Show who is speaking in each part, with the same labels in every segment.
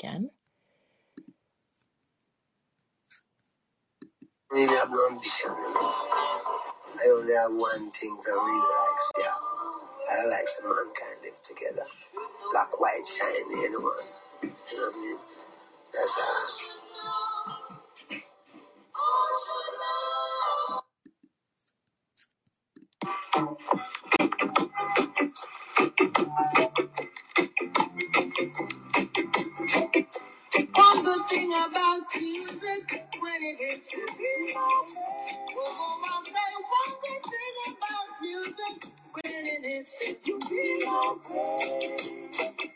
Speaker 1: again.
Speaker 2: really have no ambition. I only have one thing to really like yeah. I like some mankind live together. Black, white, shiny, anyone. You know what I mean? That's all. One good thing about music when it hits you. Oh, I say one good thing about music when it hits you.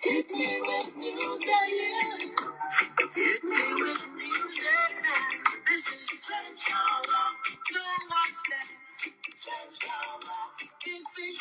Speaker 2: Hit me with music, yeah. Hit me with music now. This is Trenchtown Rock. Don't watch that. Trenchtown Rock. This is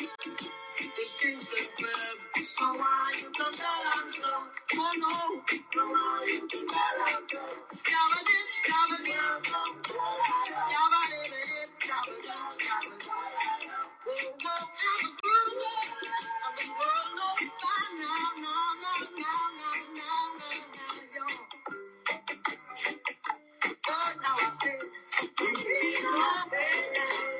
Speaker 2: reap what you sow. Trenchtown Rock. And only God to know. Trenchtown Rock. I never turn my back. Trenchtown Rock. I give the song a try. Trenchtown Rock. I never let the children grow. Trenchtown Rock. You got to thank God, it's Kingston 12. It's Kingston 12. It's Kingston 12 now. It's Kingston 12. Why you come down so? Oh, no. You dip. Whoa, whoa, I'm a no, no, no. Oh, now I now. I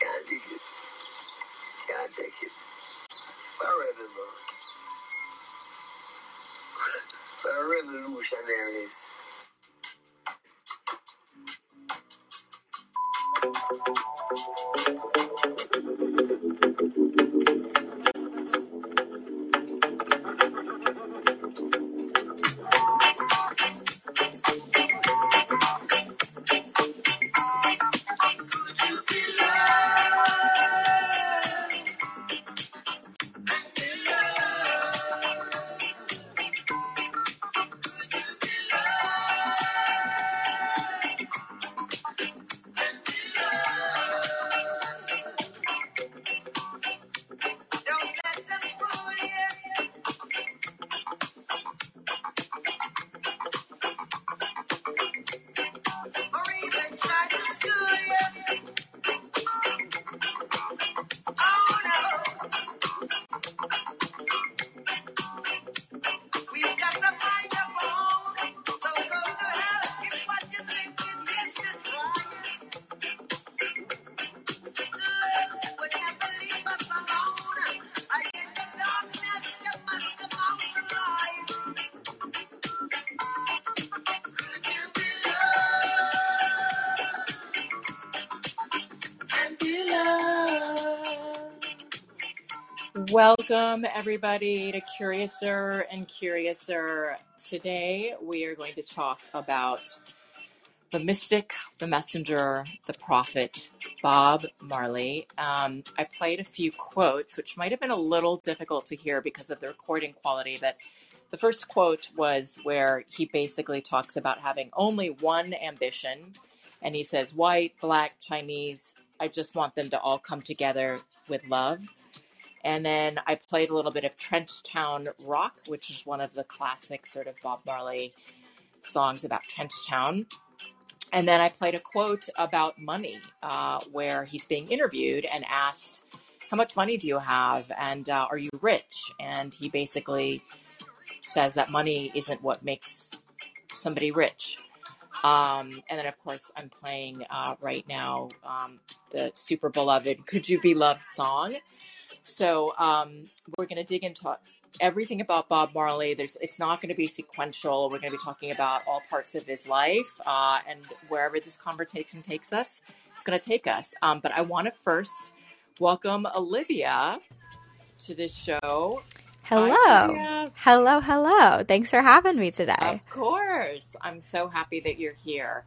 Speaker 2: God dig it. God it. Revolution. Revolutionaries.
Speaker 3: Welcome, everybody, to Curiouser and Curiouser. Today, we are going to talk about the mystic, the messenger, the prophet, Bob Marley. Um, I played a few quotes, which might have been a little difficult to hear because of the recording quality, but the first quote was where he basically talks about having only one ambition. And he says, white, black, Chinese, I just want them to all come together with love. And then I played a little bit of Trenchtown Rock, which is one of the classic sort of Bob Marley songs about Trenchtown. And then I played a quote about money, uh, where he's being interviewed and asked, How much money do you have? And uh, are you rich? And he basically says that money isn't what makes somebody rich. Um, and then, of course, I'm playing uh, right now um, the super beloved Could You Be Loved song. So um, we're going to dig into everything about Bob Marley. There's, it's not going to be sequential. We're going to be talking about all parts of his life, uh, and wherever this conversation takes us, it's going to take us. Um, but I want to first welcome Olivia to this show.
Speaker 1: Hello.
Speaker 3: Hi,
Speaker 1: Hello, hello. Thanks for having me today.
Speaker 3: Of course, I'm so happy that you're here.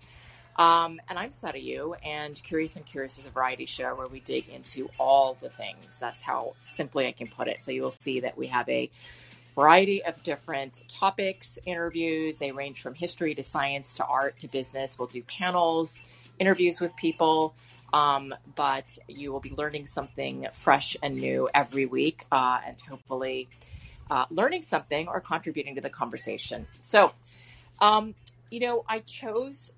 Speaker 3: Um, and I'm Sadayu, and Curiouser and Curiouser is a variety show where we dig into all the things. That's how simply I can put it. So you'll see that we have a variety of different topics, interviews. They range from history to science to art to business. We'll do panels, interviews with people. Um, but you will be learning something fresh and new every week, uh, and hopefully uh, learning something or contributing to the conversation. So, um, you know, I chose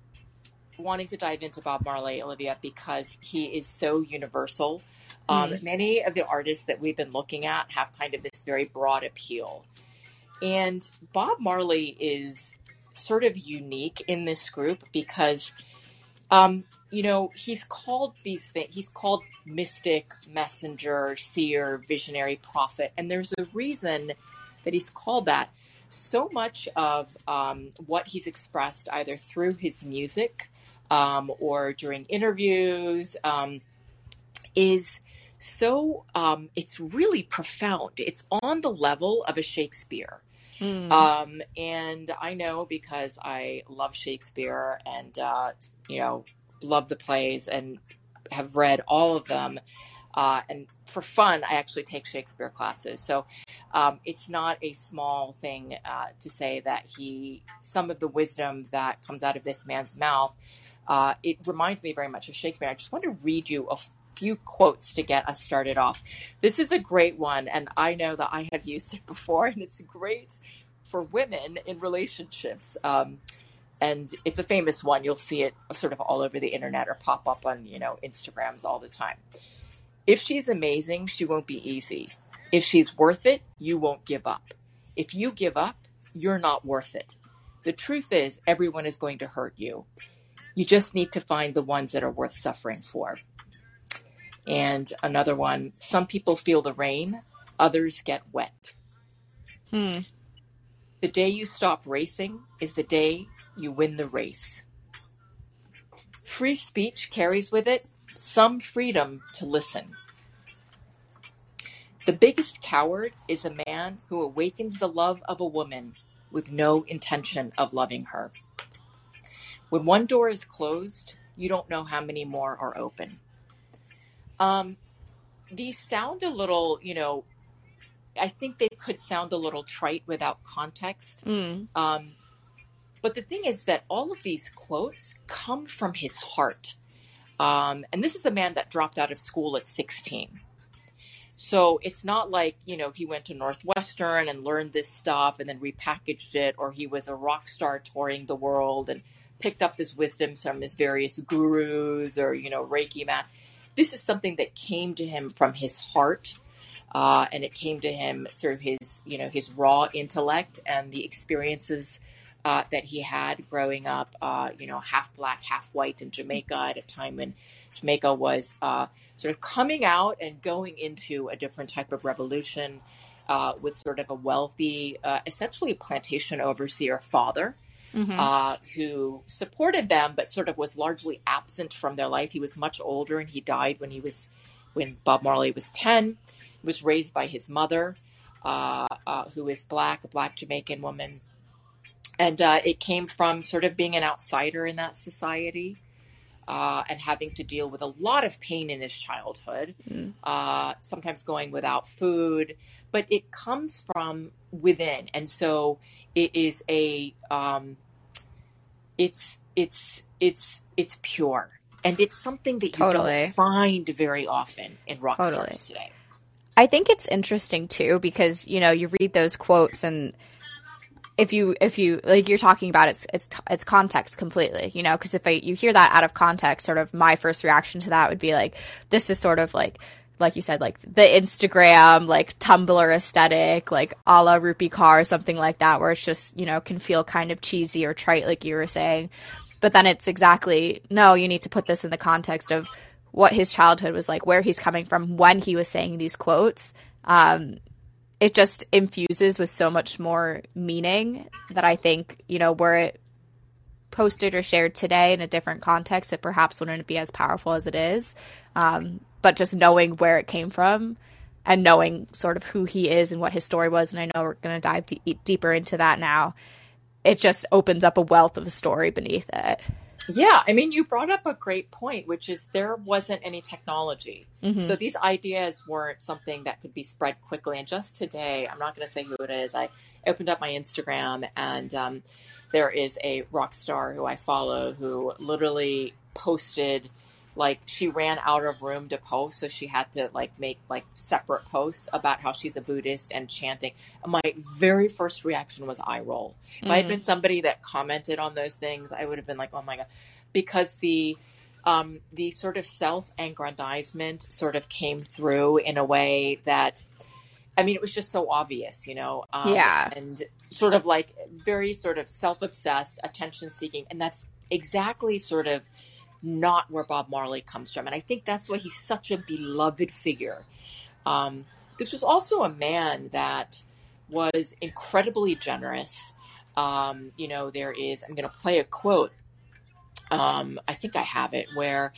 Speaker 3: wanting to dive into Bob Marley, Olivia, because he is so universal. Um,
Speaker 1: Mm.
Speaker 3: Many of the artists that we've been looking at have kind of this very broad appeal. And Bob Marley is sort of unique in this group because, um, you know, he's called these things, he's called mystic, messenger, seer, visionary, prophet. And there's a reason that he's called that. So much of um, what he's expressed, either through his music um, or during interviews, um, is so um, it's really profound. It's on the level of a Shakespeare.
Speaker 1: Mm.
Speaker 3: Um, and I know because I love Shakespeare and, uh, you know, love the plays and have read all of them. Uh, and for fun, I actually take Shakespeare classes. So um, it's not a small thing uh, to say that he, some of the wisdom that comes out of this man's mouth, uh, it reminds me very much of Shakespeare. I just want to read you a few quotes to get us started off. This is a great one, and I know that I have used it before, and it's great for women in relationships. Um, and it's a famous one. You'll see it sort of all over the internet or pop up on, you know, Instagrams all the time. If she's amazing, she won't be easy. If she's worth it, you won't give up. If you give up, you're not worth it. The truth is, everyone is going to hurt you. You just need to find the ones that are worth suffering for. And another one some people feel the rain, others get wet.
Speaker 1: Hmm.
Speaker 3: The day you stop racing is the day you win the race. Free speech carries with it some freedom to listen. The biggest coward is a man who awakens the love of a woman with no intention of loving her. When one door is closed, you don't know how many more are open. Um, these sound a little, you know, I think they could sound a little trite without context.
Speaker 1: Mm.
Speaker 3: Um, but the thing is that all of these quotes come from his heart. Um, and this is a man that dropped out of school at 16. So it's not like, you know, he went to Northwestern and learned this stuff and then repackaged it, or he was a rock star touring the world and picked up this wisdom from his various gurus or, you know, Reiki man. This is something that came to him from his heart. Uh, and it came to him through his, you know, his raw intellect and the experiences uh, that he had growing up, uh, you know, half black, half white in Jamaica at a time when Jamaica was uh, sort of coming out and going into a different type of revolution uh, with sort of a wealthy, uh, essentially plantation overseer father
Speaker 1: hmm
Speaker 3: uh, who supported them, but sort of was largely absent from their life. He was much older and he died when he was when Bob Marley was ten. He was raised by his mother, uh, uh, who is black, a black Jamaican woman. And uh, it came from sort of being an outsider in that society uh, and having to deal with a lot of pain in his childhood,
Speaker 1: Mm.
Speaker 3: uh, sometimes going without food, but it comes from within, and so it is a um, it's it's it's it's pure, and it's something that you
Speaker 1: Totally.
Speaker 3: don't find very often in rock
Speaker 1: Totally.
Speaker 3: stars today.
Speaker 1: I think it's interesting too because you know you read those quotes and if you if you like you're talking about it's it's it's context completely you know because if I, you hear that out of context sort of my first reaction to that would be like this is sort of like like you said like the Instagram like Tumblr aesthetic like a la Rupi Kaur or something like that where it's just you know can feel kind of cheesy or trite like you were saying. But then it's exactly no you need to put this in the context of what his childhood was like where he's coming from when he was saying these quotes. Um, it just infuses with so much more meaning that i think you know were it posted or shared today in a different context it perhaps wouldn't be as powerful as it is. Um, but just knowing where it came from and knowing sort of who he is and what his story was and i know we're going to dive de- deeper into that now it just opens up a wealth of a story beneath it
Speaker 3: Yeah, I mean, you brought up a great point, which is there wasn't any technology.
Speaker 1: Mhm.
Speaker 3: So these ideas weren't something that could be spread quickly. And just today, I'm not going to say who it is. I opened up my Instagram, and um, there is a rock star who I follow who literally posted like she ran out of room to post so she had to like make like separate posts about how she's a buddhist and chanting my very first reaction was eye roll if i had
Speaker 1: Mhm.
Speaker 3: been somebody that commented on those things i would have been like oh my god because the um, the sort of self-aggrandizement sort of came through in a way that i mean it was just so obvious you know um,
Speaker 1: Yeah.
Speaker 3: and sort of like very sort of self-obsessed attention seeking and that's exactly sort of not where bob marley comes from. And i think that's why he's such a beloved figure. Um, this was also a man that was incredibly generous. Um, you know there is i'm going to play a quote. Um, I think I have it, where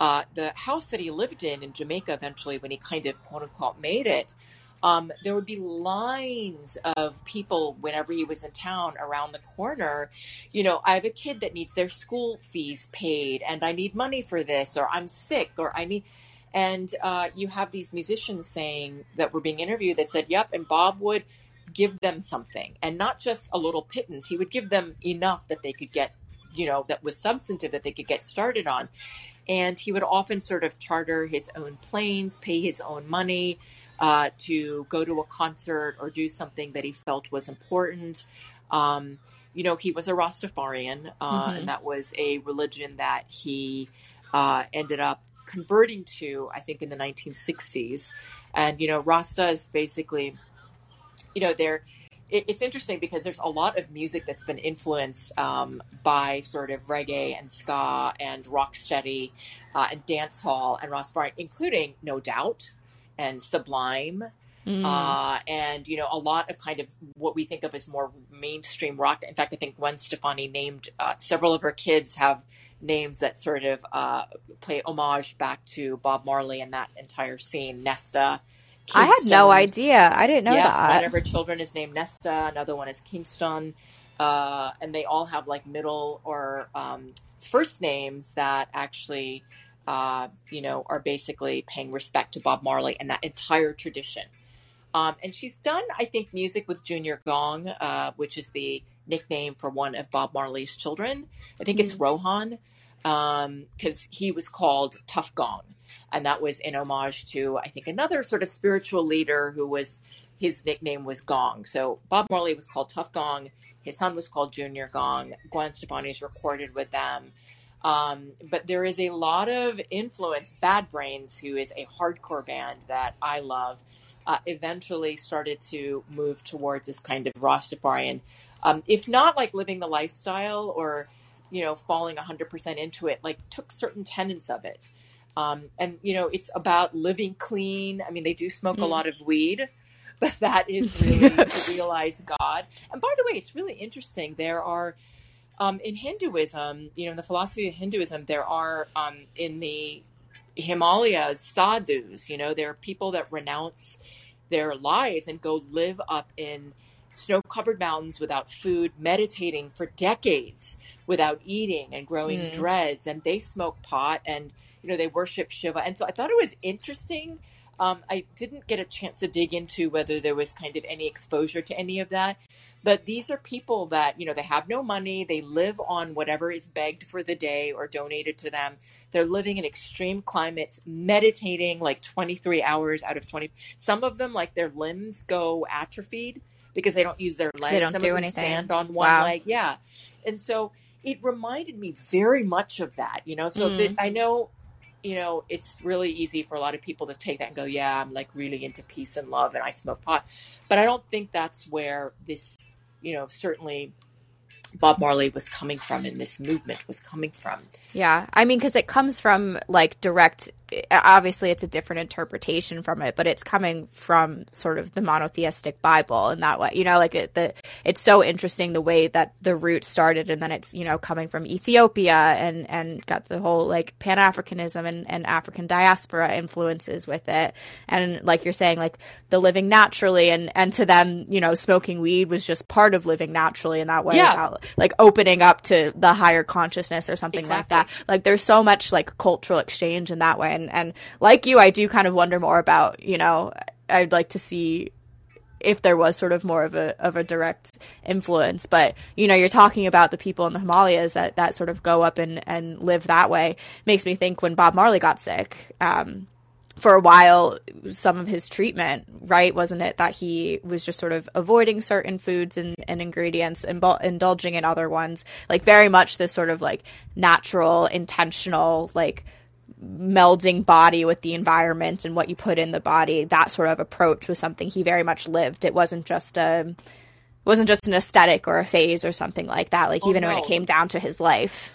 Speaker 3: uh, the house that he lived in in Jamaica eventually, when he kind of quote unquote made it, um, there would be lines of people whenever he was in town around the corner. You know, I have a kid that needs their school fees paid, and I need money for this, or I'm sick, or I need. And uh, you have these musicians saying that were being interviewed that said, "Yep," and Bob would give them something, and not just a little pittance. He would give them enough that they could get you know that was substantive that they could get started on and he would often sort of charter his own planes pay his own money uh, to go to a concert or do something that he felt was important um, you know he was a rastafarian uh,
Speaker 1: Mhm.
Speaker 3: and that was a religion that he uh, ended up converting to i think in the 1960s and you know rasta is basically you know they're it's interesting because there's a lot of music that's been influenced um, by sort of reggae and ska and rocksteady uh, and dance hall and Rastafari, including No Doubt and Sublime.
Speaker 1: Mm.
Speaker 3: Uh, and you know a lot of kind of what we think of as more mainstream rock. In fact, I think Gwen Stefani named uh, several of her kids have names that sort of uh, play homage back to Bob Marley and that entire scene. Nesta,
Speaker 1: i had no idea i didn't know
Speaker 3: yeah,
Speaker 1: that
Speaker 3: one of her children is named Nesta. Another one is Kingston, uh, and they all have like middle or um, first names that actually, uh, you know, are basically paying respect to Bob Marley and that entire tradition. Um, and she's done, I think, music with Junior Gong, uh, which is the nickname for one of Bob Marley's children. I think it's Rohan, because he was called Tough Gong and that was in homage to I think another sort of spiritual leader who was his nickname was Gong. So Bob Marley was called Tough Gong. His son was called Junior Gong. Gwen Stefani's recorded with them. Um, but there is a lot of influence. Bad Brains, who is a hardcore band that I love, uh, eventually started to move towards this kind of Rastafarian, um, if not like living the lifestyle or, you know, falling 100% into it, like took certain tenets of it. Um, and you know, it's about living clean. I mean, they do smoke a
Speaker 1: Mm.
Speaker 3: lot of weed, but that is really to realize God. And by the way, it's really interesting. There are um, in Hinduism, you know, in the philosophy of Hinduism, there are um, in the Himalayas sadhus. You know, there are people that renounce their lives and go live up in snow-covered mountains without food, meditating for decades without eating and growing
Speaker 1: Mm.
Speaker 3: dreads, and they smoke pot and you know they worship Shiva. And so I thought it was interesting. Um, I didn't get a chance to dig into whether there was kind of any exposure to any of that, but these are people that you know they have no money, they live on whatever is begged for the day or donated to them. They're living in extreme climates, meditating like 23 hours out of 20. Some of them, like their limbs, go atrophied because they don't use their legs.
Speaker 1: They don't
Speaker 3: Some
Speaker 1: do anything.
Speaker 3: stand on one
Speaker 1: Wow.
Speaker 3: leg. Yeah, and so it reminded me very much of that. You know, so
Speaker 1: Mm.
Speaker 3: I know. You know, it's really easy for a lot of people to take that and go, "Yeah, I'm like really into peace and love, and I smoke pot," but I don't think that's where this, you know, certainly Bob Marley was coming from, and this movement was coming from.
Speaker 1: Yeah, I mean, because it comes from like direct. Obviously, it's a different interpretation from it, but it's coming from sort of the monotheistic Bible in that way. You know, like it, the it's so interesting the way that the root started, and then it's you know coming from Ethiopia and and got the whole like Pan Africanism and and African diaspora influences with it, and like you're saying, like the living naturally, and and to them, you know, smoking weed was just part of living naturally in that way.
Speaker 3: Yeah.
Speaker 1: like opening up to the higher consciousness or something like that like there's so much like cultural exchange in that way and and like you i do kind of wonder more about you know i'd like to see if there was sort of more of a of a direct influence. But you know you're talking about the people in the himalayas that that sort of go up and and live that way. Makes me think when bob marley got sick um for a while some of his treatment right wasn't it that he was just sort of avoiding certain foods and, and ingredients and indulging in other ones. Like very much this sort of like natural intentional like melding body with the environment and what you put in the body that sort of approach was something he very much lived. It wasn't just a wasn't just an aesthetic or a phase or something like that like
Speaker 3: Oh,
Speaker 1: even when it came down to his life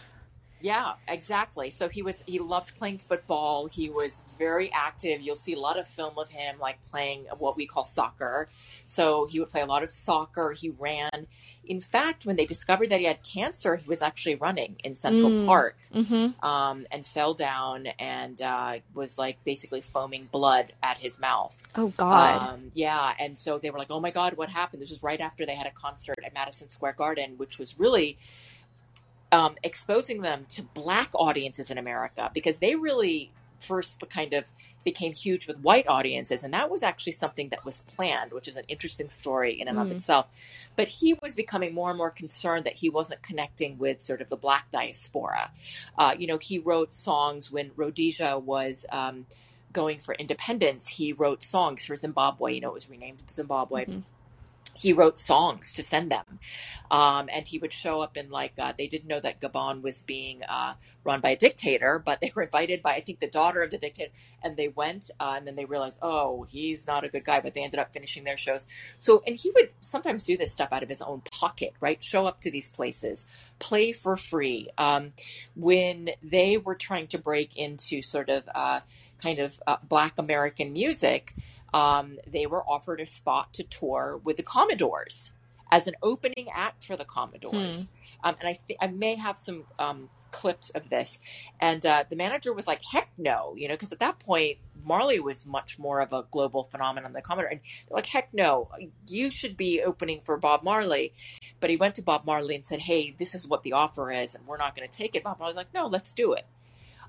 Speaker 3: Yeah, exactly. So he was he loved playing football. He was very active. You'll see a lot of film of him like playing what we call soccer. So he would play a lot of soccer. He ran. In fact, when they discovered that he had cancer, he was actually running in Central
Speaker 1: Mm.
Speaker 3: Park
Speaker 1: mm-hmm.
Speaker 3: um, and fell down and uh, was like basically foaming blood at his mouth.
Speaker 1: oh god
Speaker 3: Um, yeah, and so they were like, "Oh my God, what happened?" This was right after they had a concert at Madison Square Garden, which was really um, exposing them to black audiences in America because they really first kind of became huge with white audiences, and that was actually something that was planned, which is an interesting story in and of
Speaker 1: Mm.
Speaker 3: itself. But he was becoming more and more concerned that he wasn't connecting with sort of the black diaspora. Uh, you know, he wrote songs when Rhodesia was. Um, going for independence, he wrote songs for Zimbabwe. You know, it was renamed Zimbabwe.
Speaker 1: Mhm.
Speaker 3: He wrote songs to send them, um, and he would show up in like uh, they didn't know that Gabon was being uh, run by a dictator, but they were invited by I think the daughter of the dictator, and they went, uh, and then they realized, oh, he's not a good guy, but they ended up finishing their shows. So, and he would sometimes do this stuff out of his own pocket, right? Show up to these places, play for free. Um, when they were trying to break into sort of uh, kind of uh, Black American music, um, they were offered a spot to tour with the Commodores as an opening act for the Commodores. Um, and I think I may have some um, clips of this. And uh, the manager was like, "Heck no," you know, because at that point Marley was much more of a global phenomenon than the Commodore. And like, "Heck no, you should be opening for Bob Marley." But he went to Bob Marley and said, "Hey, this is what the offer is, and we're not going to take it." Bob Marley was like, "No, let's do it."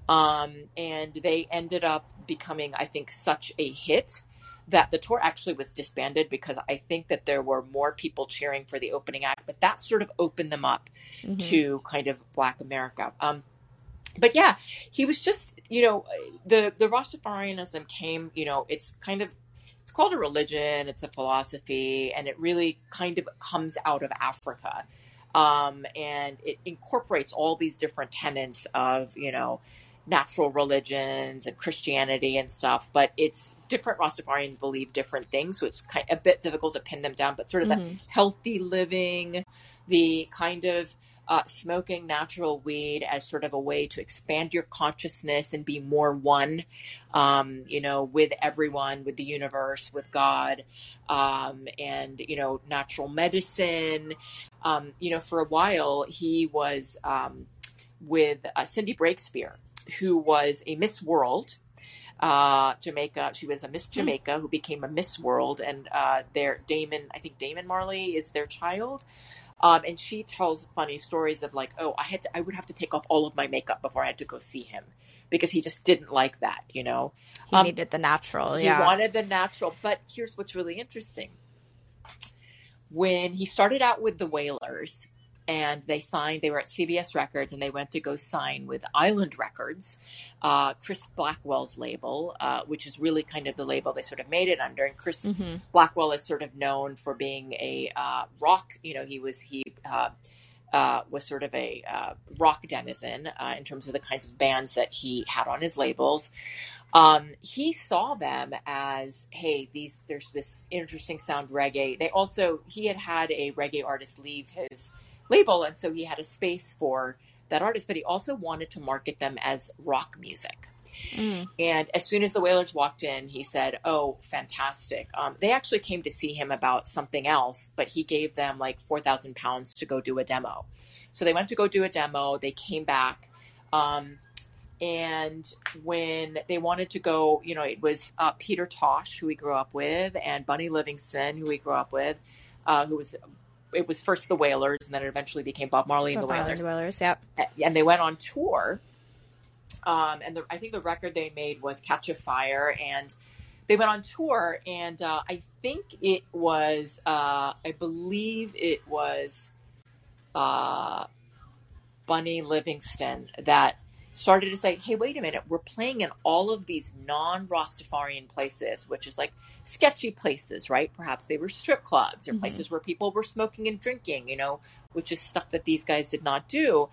Speaker 3: Um, and they ended up becoming, I think, such a hit that the tour actually was disbanded because I think that there were more people cheering for the opening act, but that sort of opened them up
Speaker 1: Mhm.
Speaker 3: to kind of Black America. Um, but yeah, he was just, you know, the the Rastafarianism came, you know, it's kind of it's called a religion, it's a philosophy, and it really kind of comes out of Africa. Um, and it incorporates all these different tenets of, you know, natural religions and Christianity and stuff, but it's different Rastafarians believe different things, so it's kind of a bit difficult to pin them down. But sort of the
Speaker 1: Mhm.
Speaker 3: healthy living, the kind of uh, smoking natural weed as sort of a way to expand your consciousness and be more one, um, you know, with everyone, with the universe, with God, um, and you know, natural medicine. Um, you know, for a while he was um, with uh, Cindy Breakspeare. Who was a Miss World. Uh, Jamaica. She was a Miss
Speaker 1: Hmm.
Speaker 3: Jamaica who became a Miss World, and uh, their Damian, I think Damian Marley is their child. Um, and she tells funny stories of like, oh, I had to, I would have to take off all of my makeup before I had to go see him because he just didn't like that, you know.
Speaker 1: He
Speaker 3: Um,
Speaker 1: needed the natural.
Speaker 3: He wanted the natural. But here's what's really interesting. When he started out with the Wailers and they signed, they were at CBS Records and they went to go sign with Island Records, uh, Chris Blackwell's label, uh, which is really kind of the label they sort of made it under. And Chris
Speaker 1: hmm
Speaker 3: Blackwell is sort of known for being a uh, rock. You know, he was he uh, uh, was sort of a uh, rock denizen uh, in terms of the kinds of bands that he had on his labels. Um, he saw them as, hey, these there's this interesting sound reggae. They also he had had a reggae artist leave his label, and so he had a space for that artist, but he also wanted to market them as rock music.
Speaker 1: Mm.
Speaker 3: And as soon as the Wailers walked in, he said, "Oh, fantastic!" Um, they actually came to see him about something else, but he gave them like four thousand pounds to go do a demo. So they went to go do a demo. They came back, um, and when they wanted to go, you know, it was uh, Peter Tosh, who we grew up with, and Bunny Livingston, who we grew up with, uh, who was. It was first the Wailers, and then it eventually became Bob Marley and the
Speaker 1: Bob Marley
Speaker 3: Wailers
Speaker 1: and the Wailers. Yep.
Speaker 3: and they went on tour. Um, and the, I think the record they made was Catch a Fire, and they went on tour. And uh, I think it was, uh, I believe it was uh, Bunny Livingston that started to say, "Hey, wait a minute, we're playing in all of these non-Rastafarian places, which is like sketchy places, right? Perhaps they were strip clubs or
Speaker 1: Mhm.
Speaker 3: places where people were smoking and drinking, you know, which is stuff that these guys did not do."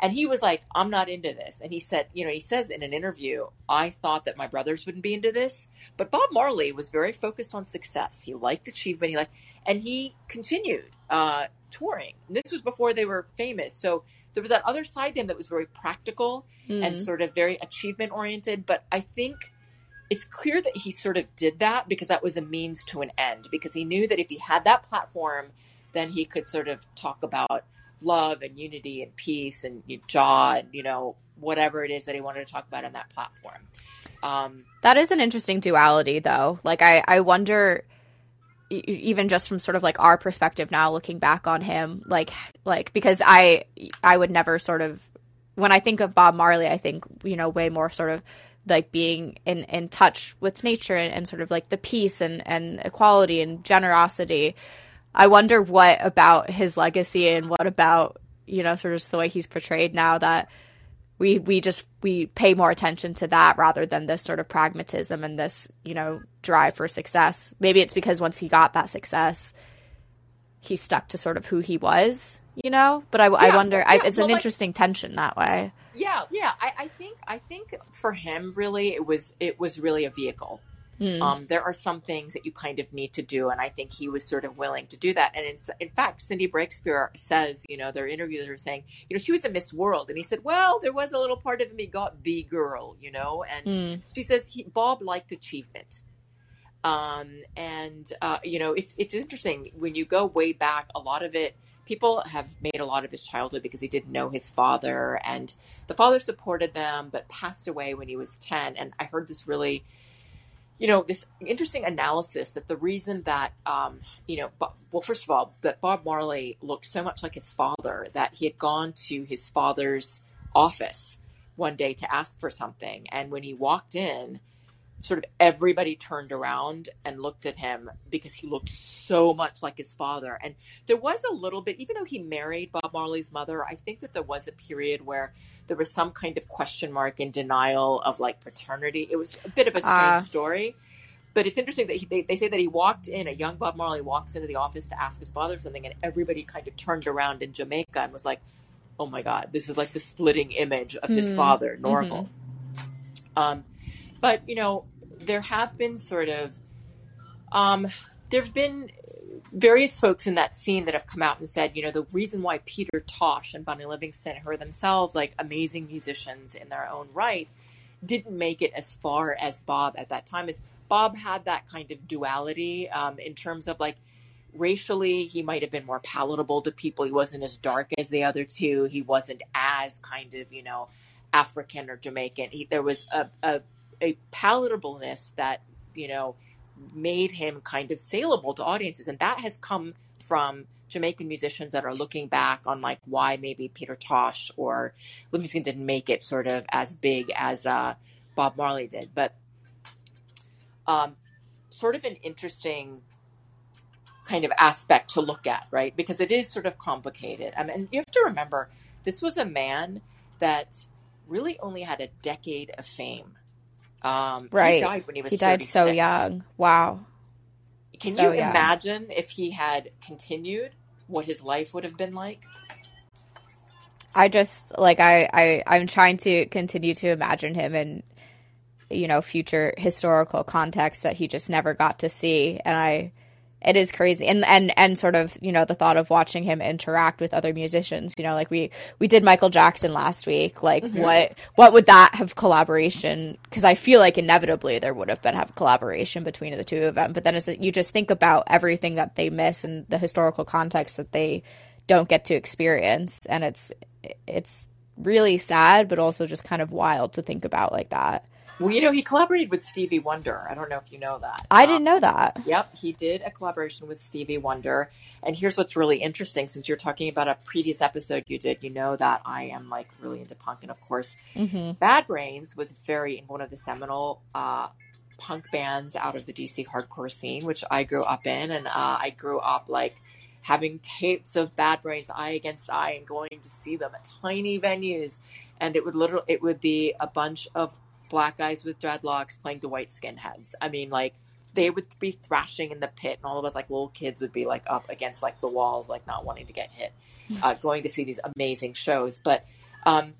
Speaker 3: And he was like, I'm not into this. And he said, you know, he says in an interview, I thought that my brothers wouldn't be into this. But Bob Marley was very focused on success. He liked achievement. He liked, and he continued uh, touring. This was before they were famous. So there was that other side to him that was very practical and
Speaker 1: Mm.
Speaker 3: sort of very achievement oriented. But I think it's clear that he sort of did that because that was a means to an end, because he knew that if he had that platform, then he could sort of talk about love and unity and peace and Jah and, you know, whatever it is that he wanted to talk about on that platform. Um,
Speaker 1: That is an interesting duality, though. Like, I, I wonder, even just from sort of like our perspective now, looking back on him, like, like because I, I would never sort of, when I think of Bob Marley, I think you know way more sort of like being in in touch with nature and, and sort of like the peace and and equality and generosity. I wonder what about his legacy and what about you know sort of the way he's portrayed now that we we just we pay more attention to that rather than this sort of pragmatism and this you know drive for success maybe it's because once he got that success he stuck to sort of who he was you know but i, I
Speaker 3: Yeah,
Speaker 1: wonder I, it's
Speaker 3: well,
Speaker 1: an
Speaker 3: like-
Speaker 1: interesting tension that way
Speaker 3: yeah, yeah. I, I think I think for him, really, it was it was really a vehicle.
Speaker 1: Mm.
Speaker 3: Um, there are some things that you kind of need to do, and I think he was sort of willing to do that. And in, in fact, Cindy Breakspeare says, you know, their interviewers are saying, you know, she was a Miss World, and he said, well, there was a little part of him he got the girl, you know, and
Speaker 1: Mm.
Speaker 3: she says he, Bob liked achievement. Um, and uh, you know, it's it's interesting when you go way back. A lot of it, people have made a lot of his childhood because he didn't know his father, and the father supported them, but passed away when he was ten. And I heard this really, you know, this interesting analysis that the reason that, um, you know, well, first of all, that Bob Marley looked so much like his father that he had gone to his father's office one day to ask for something, and when he walked in sort of everybody turned around and looked at him because he looked so much like his father. And there was a little bit, even though he married Bob Marley's mother, I think that there was a period where there was some kind of question mark and denial of like paternity. It was a bit of a strange
Speaker 1: Ah.
Speaker 3: story. But it's interesting that he, they, they say that he walked in, a young Bob Marley walks into the office to ask his father something, and everybody kind of turned around in Jamaica and was like, oh my God, this is like the splitting image of his
Speaker 1: Hmm.
Speaker 3: father, Norval. Um, but you know, there have been sort of, um, there's been various folks in that scene that have come out and said, you know, the reason why Peter Tosh and Bunny Livingston, who are themselves like amazing musicians in their own right, didn't make it as far as Bob at that time is Bob had that kind of duality um, in terms of like racially he might have been more palatable to people he wasn't as dark as the other two he wasn't as kind of you know African or Jamaican. He, there was a, a a palatableness that you know made him kind of saleable to audiences, and that has come from Jamaican musicians that are looking back on like why maybe Peter Tosh or Livingston didn't make it sort of as big as uh, Bob Marley did, but um, sort of an interesting kind of aspect to look at, right? Because it is sort of complicated. I mean, you have to remember this was a man that really only had a decade of fame. Um,
Speaker 1: Right.
Speaker 3: He died when he was
Speaker 1: He died so young. Wow.
Speaker 3: Can
Speaker 1: So
Speaker 3: you
Speaker 1: young.
Speaker 3: imagine if he had continued what his life would have been like?
Speaker 1: I just like I, I I'm trying to continue to imagine him in you know future historical context that he just never got to see and I it is crazy. And and and sort of you know the thought of watching him interact with other musicians you know like we we did Michael Jackson last week like
Speaker 3: Mhm.
Speaker 1: what what would that have collaboration because I feel like inevitably there would have been have collaboration between the two of them. But then as you just think about everything that they miss and the historical context that they don't get to experience. And it's it's really sad but also just kind of wild to think about like that
Speaker 3: Well, you know, he collaborated with Stevie Wonder. I don't know if you know that.
Speaker 1: i
Speaker 3: Um,
Speaker 1: didn't know that
Speaker 3: Yep, he did a collaboration with Stevie Wonder. And here's what's really interesting since you're talking about a previous episode you did, you know that I am like really into punk. And of course,
Speaker 1: hmm
Speaker 3: Bad Brains was very one of the seminal uh, punk bands out of the DC hardcore scene, which I grew up in. And uh, I grew up like having tapes of Bad Brains I Against I and going to see them at tiny venues. And it would literally, it would be a bunch of black guys with dreadlocks playing to white skinheads. I mean, like, they would be thrashing in the pit, and all of us, like little kids, would be like up against like the walls, like not wanting to get hit, uh, going to see these amazing shows. But um,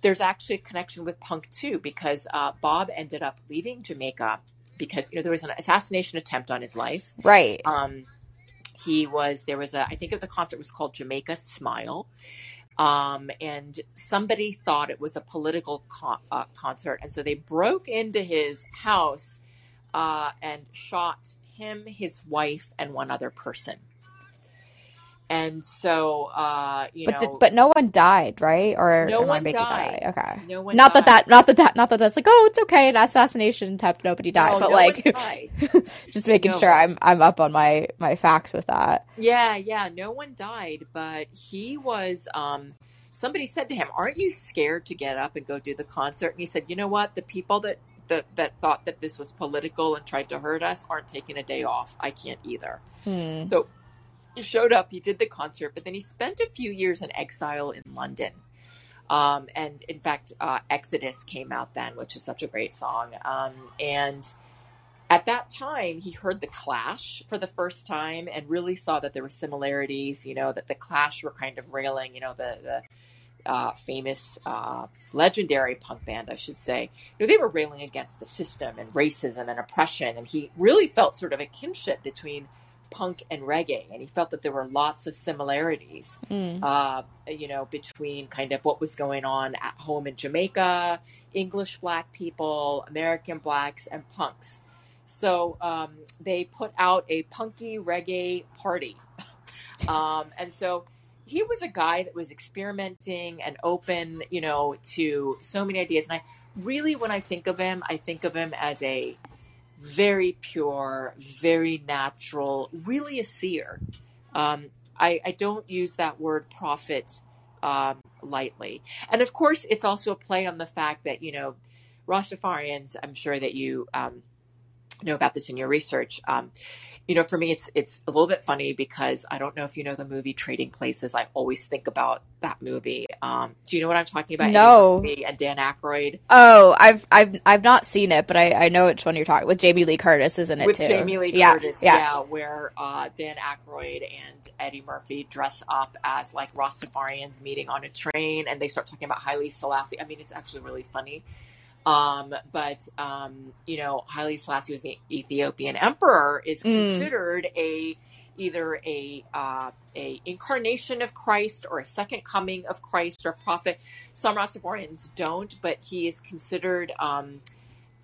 Speaker 3: there's actually a connection with punk too, because uh, Bob ended up leaving Jamaica because you know there was an assassination attempt on his life.
Speaker 1: right
Speaker 3: Um, he was there was a I think of the concert was called Jamaica Smile, um, and somebody thought it was a political con- uh, concert, and so they broke into his house uh, and shot him, his wife, and one other person. And so, uh, you
Speaker 1: but
Speaker 3: know,
Speaker 1: did, but no one died right or
Speaker 3: No one died.
Speaker 1: okay
Speaker 3: no one
Speaker 1: not that
Speaker 3: died.
Speaker 1: that not that that not that that's like oh it's okay an assassination attempt nobody died
Speaker 3: No,
Speaker 1: but
Speaker 3: no
Speaker 1: like
Speaker 3: died.
Speaker 1: just making
Speaker 3: No
Speaker 1: sure
Speaker 3: one.
Speaker 1: i'm i'm up on my my facts with that
Speaker 3: Yeah, yeah, no one died, but he was um somebody said to him, "Aren't you scared to get up and go do the concert?" And he said, "You know what? The people that that, that thought that this was political and tried to hurt us aren't taking a day off. I can't either."
Speaker 1: hmm.
Speaker 3: So showed up, he did the concert, but then he spent a few years in exile in London. Um, and in fact, uh, Exodus came out then, which is such a great song. Um, and at that time, he heard The Clash for the first time and really saw that there were similarities, you know, that The Clash were kind of railing, you know, the, the uh, famous, uh, legendary punk band, I should say. You know, they were railing against the system and racism and oppression. And he really felt sort of a kinship between punk and reggae. And he felt that there were lots of similarities
Speaker 1: Mm.
Speaker 3: uh, you know, between kind of what was going on at home in Jamaica, English black people, American blacks, and punks. So um, they put out a punky reggae party. Um, and so he was a guy that was experimenting and open, you know, to so many ideas. And I really, when I think of him, I think of him as a very pure, very natural, really a seer. Um, I, I don't use that word prophet um, lightly. And of course, it's also a play on the fact that, you know, Rastafarians, I'm sure that you um, know about this in your research. You know, for me, it's it's a little bit funny because I don't know if you know the movie Trading Places. I always think about that movie. Um, do you know what I'm talking about?
Speaker 1: No.
Speaker 3: And Dan Aykroyd
Speaker 1: Oh, I've I've I've not seen it, but I I know which one you're talking with. Jamie Lee Curtis isn't it
Speaker 3: with
Speaker 1: too.
Speaker 3: Jamie Lee
Speaker 1: yeah,
Speaker 3: Curtis,
Speaker 1: yeah,
Speaker 3: yeah, where uh, Dan Aykroyd and Eddie Murphy dress up as like Rastafarians meeting on a train, and they start talking about Haile Selassie. I mean, it's actually really funny. Um, but um, you know, Haile Selassie was the Ethiopian emperor, is
Speaker 1: Mm.
Speaker 3: considered a either a uh, a incarnation of Christ or a second coming of Christ or prophet. Some Rastafarians don't, but he is considered, um,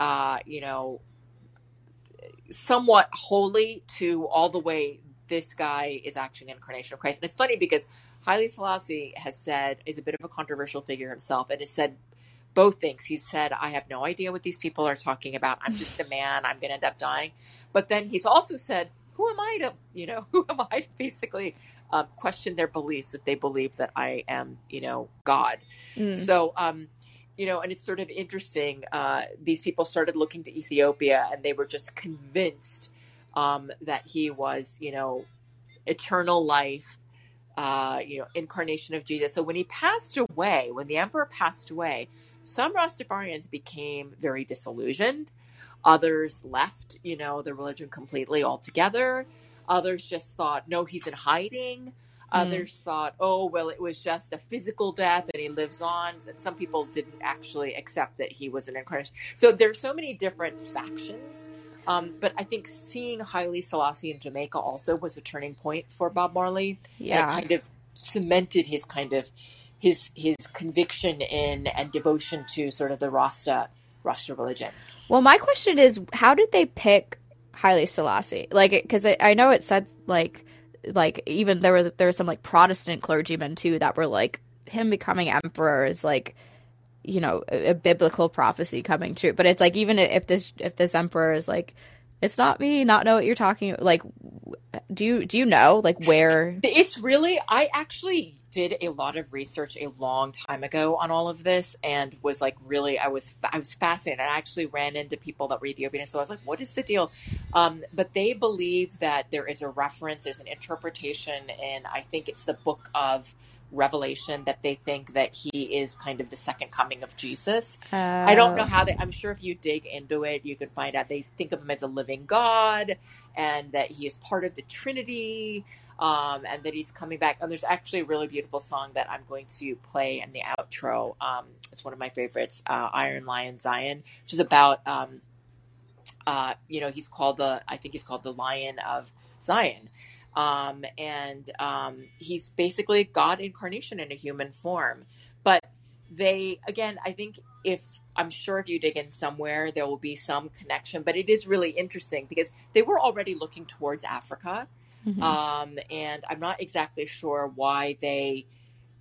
Speaker 3: uh, you know, somewhat holy to all the way this guy is actually an incarnation of Christ. And it's funny because Haile Selassie has said is a bit of a controversial figure himself and has said both things. He said, I have no idea what these people are talking about. I'm just a man. I'm going to end up dying. But then he's also said, who am I to, you know, who am I to basically um, question their beliefs if they believe that I am, you know, God?
Speaker 1: Mm.
Speaker 3: So, um, you know, and it's sort of interesting. Uh, these people started looking to Ethiopia and they were just convinced um, that he was, you know, eternal life, uh, you know, incarnation of Jesus. So when he passed away, when the emperor passed away, some Rastafarians became very disillusioned. Others left, you know, the religion completely altogether. Others just thought, no, he's in hiding. Others thought, oh, well, it was just a physical death and he lives on. And some people didn't actually accept that he was an incarnation. So there's so many different factions. Um, but I think seeing Haile Selassie in Jamaica also was a turning point for Bob Marley. And
Speaker 1: Yeah.
Speaker 3: it kind of cemented his kind of his his conviction in and devotion to sort of the Rasta Rasta religion.
Speaker 1: Well, my question is, how did they pick Haile Selassie? Like, because I, I know it said like, like even there were there were some like Protestant clergymen too that were like him becoming emperor is like, you know, a, a biblical prophecy coming true. But it's like even if this if this emperor is like, it's not me, not know what you're talking. Like, do you do you know like where?
Speaker 3: It's really, I actually did a lot of research a long time ago on all of this and was like really, I was, I was fascinated. I actually ran into people that were Ethiopian. So I was like, what is the deal? Um, but they believe that there is a reference, there's an interpretation in, I think it's the book of Revelation that they think that he is kind of the second coming of Jesus. I don't know
Speaker 1: Uh,
Speaker 3: how they. I'm sure if you dig into it, you can find out they think of him as a living God, and that he is part of the Trinity, um, and that he's coming back. And there's actually a really beautiful song that I'm going to play in the outro. Um, it's one of my favorites, uh, "Iron Lion Zion," which is about, um, uh, you know, he's called the. I think he's called the Lion of Zion. Um, and um, he's basically God incarnation in a human form. But they again i think if i'm sure if you dig in somewhere there will be some connection but it is really interesting because they were already looking towards africa
Speaker 1: mhm.
Speaker 3: um, and i'm not exactly sure why they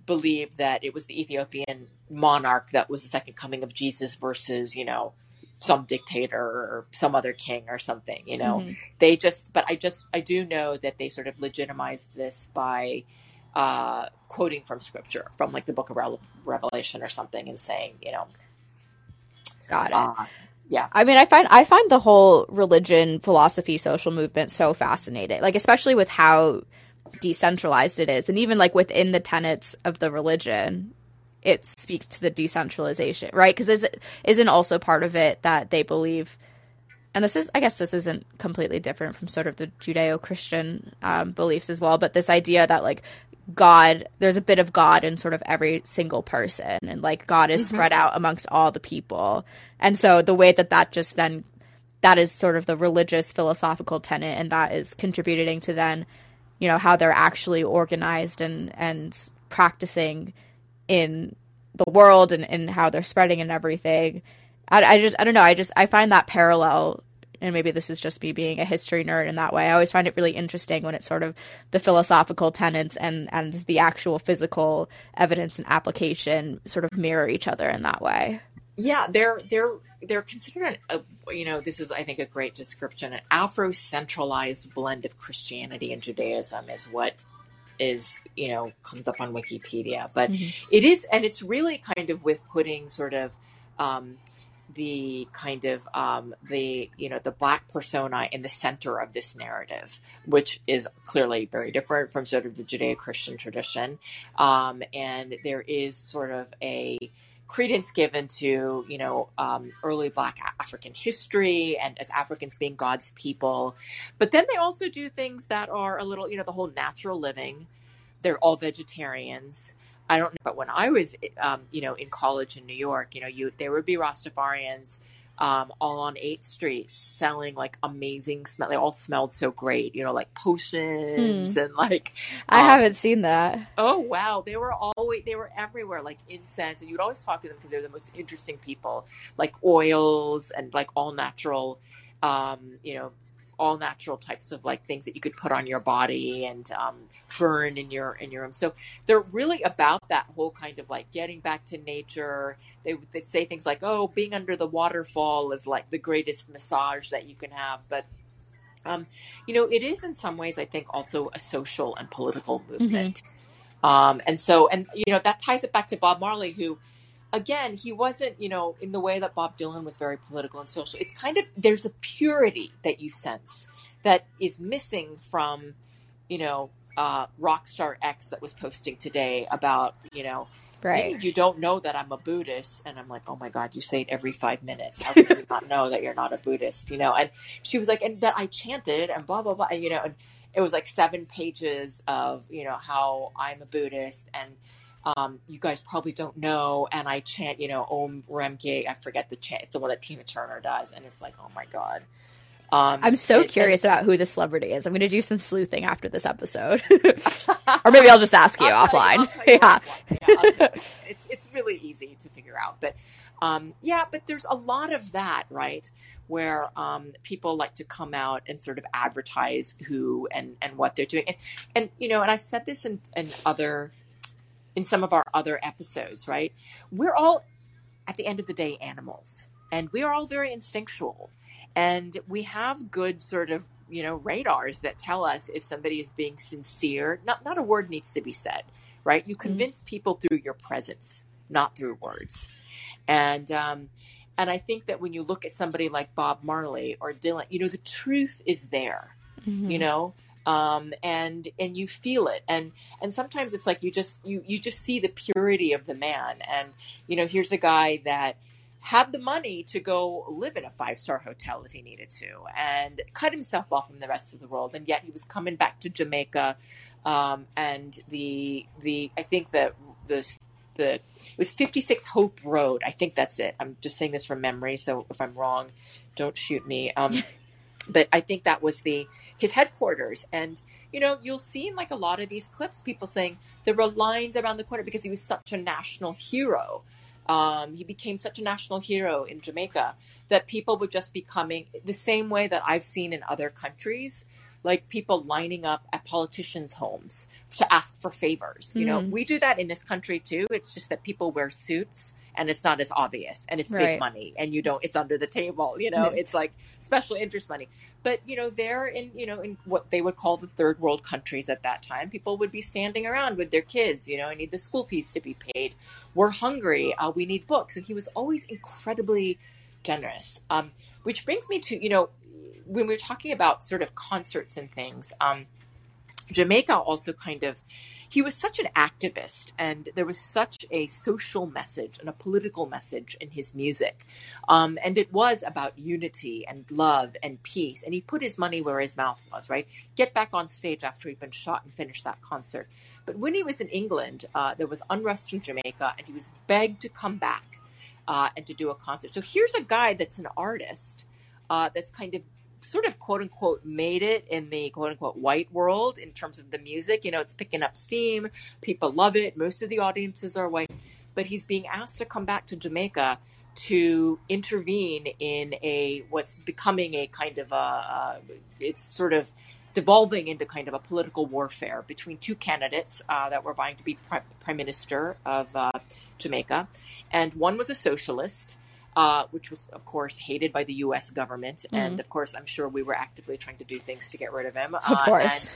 Speaker 3: believe that it was the ethiopian monarch that was the second coming of jesus versus you know some dictator or some other king or something you know
Speaker 1: Mhm.
Speaker 3: they just but i just i do know that they sort of legitimized this by uh quoting from scripture from like the book of Re- revelation or something and saying you know
Speaker 1: got it.
Speaker 3: uh, yeah
Speaker 1: I mean, I find I find the whole religion, philosophy, social movement so fascinating. Like, especially with how decentralized it is, and even like within the tenets of the religion, it speaks to the decentralization, right? Because is isn't also part of it that they believe, and this is, I guess, this isn't completely different from sort of the Judeo-Christian um, beliefs as well, but this idea that like God, there's a bit of God in sort of every single person, and like God is mm-hmm. spread out amongst all the people. And so the way that that just then, that is sort of the religious philosophical tenet, and that is contributing to then, you know, how they're actually organized and and practicing in the world and, and how they're spreading and everything. I, I just I don't know. I just I find that parallel and maybe this is just me being a history nerd in that way. I always find it really interesting when it's sort of the philosophical tenets and and the actual physical evidence and application sort of mirror each other in that way.
Speaker 3: yeah they're they're they're considered a, you know this is i think a great description an afro-centralized blend of christianity and judaism is what is you know comes up on wikipedia but it is and it's really kind of with putting sort of um the kind of um the you know the black persona in the center of this narrative which is clearly very different from sort of the judeo-christian tradition. Um and there is sort of a credence given to you know um, early black african history and as africans being god's people. But then they also do things that are a little you know the whole natural living. They're all vegetarians i don't know but when i was um, you know in college in new york you know you there would be rastafarians um, all on 8th Street selling like amazing smell. They all smelled so great, you know, like potions and like
Speaker 1: I
Speaker 3: um,
Speaker 1: haven't seen that.
Speaker 3: Oh wow, they were always they were everywhere, like incense, and you'd always talk to them because they're the most interesting people, like oils and like all natural, um, you know, all natural types of like things that you could put on your body and um, burn in your in your room. So they're really about that whole kind of like getting back to nature. They they say things like, "Oh, being under the waterfall is like the greatest massage that you can have," but um, you know, it is in some ways, I think, also a social and political movement. Um, and so, and you know, that ties it back to Bob Marley, who, again, he wasn't, you know, in the way that Bob Dylan was very political and social. It's kind of there's a purity that you sense that is missing from, you know, uh, Rockstar X that was posting today about, you know,
Speaker 1: Right.
Speaker 3: you don't know that I'm a Buddhist. And I'm like, oh my God, you say it every five minutes. How could you not know that you're not a Buddhist? You know, and she was like, and that I chanted and blah, blah, blah. And, you know, and it was like seven pages of, you know, how I'm a Buddhist and, um, you guys probably don't know. And I chant, you know, Om Remke. I forget the chant, the one that Tina Turner does. And it's like, oh my God. Um,
Speaker 1: I'm so
Speaker 3: it-
Speaker 1: curious about who the celebrity is. I'm going to do some sleuthing after this episode. or maybe I'll just ask you offline.
Speaker 3: I'll you
Speaker 1: yeah.
Speaker 3: offline. Yeah, you. it's it's really easy to figure out, but um, yeah, but there's a lot of that, right? Where um, people like to come out and sort of advertise who and and what they're doing, and and you know, and I've said this in in other in some of our other episodes, right? We're all at the end of the day animals, and we are all very instinctual, and we have good sort of you know radars that tell us if somebody is being sincere. Not not a word needs to be said, right? You convince people through your presence, not through words, and um, and I think that when you look at somebody like Bob Marley or Dylan, you know the truth is there
Speaker 1: Mm-hmm.
Speaker 3: you know um and and you feel it. And and sometimes it's like you just you you just see the purity of the man. And you know here's a guy that had the money to go live in a five star hotel if he needed to and cut himself off from the rest of the world. And yet he was coming back to Jamaica um and the the I think that the the it was 56 Hope Road. I think that's it. I'm just saying this from memory so if I'm wrong don't shoot me. Um but I think that was the his headquarters. And you know, you'll see in like a lot of these clips, people saying there were lines around the corner because he was such a national hero. Um, he became such a national hero in Jamaica that people would just be coming the same way that I've seen in other countries, like people lining up at politicians' homes to ask for favors. You know,
Speaker 1: Mhm.
Speaker 3: we do that in this country too. It's just that people wear suits and it's not as obvious and it's
Speaker 1: Right.
Speaker 3: big money and you don't it's under the table you know it's like special interest money. But you know they're in you know in what they would call the third world countries at that time. People would be standing around with their kids you know i need the school fees to be paid. We're hungry. Uh, we need books. And he was always incredibly generous. Um, which brings me to you know when we're talking about sort of concerts and things um, jamaica also kind of he was such an activist and there was such a social message and a political message in his music. Um, and it was about unity and love and peace. And he put his money where his mouth was right? Get back on stage after he'd been shot and finish that concert. But when he was in england uh, there was unrest in jamaica and he was begged to come back uh, and to do a concert. So here's a guy that's an artist uh, that's kind of sort of quote unquote made it in the quote unquote white world in terms of the music. You know, it's picking up steam. People love it. Most of the audiences are white. But he's being asked to come back to Jamaica to intervene in a what's becoming a kind of a, it's sort of devolving into kind of a political warfare between two candidates uh, that were vying to be pri- prime minister of uh, Jamaica, and one was a socialist, uh, which was, of course, hated by the U.S. government. And of course, I'm sure we were actively trying to do things to get rid of him.
Speaker 1: Of
Speaker 3: Uh,
Speaker 1: course.
Speaker 3: and,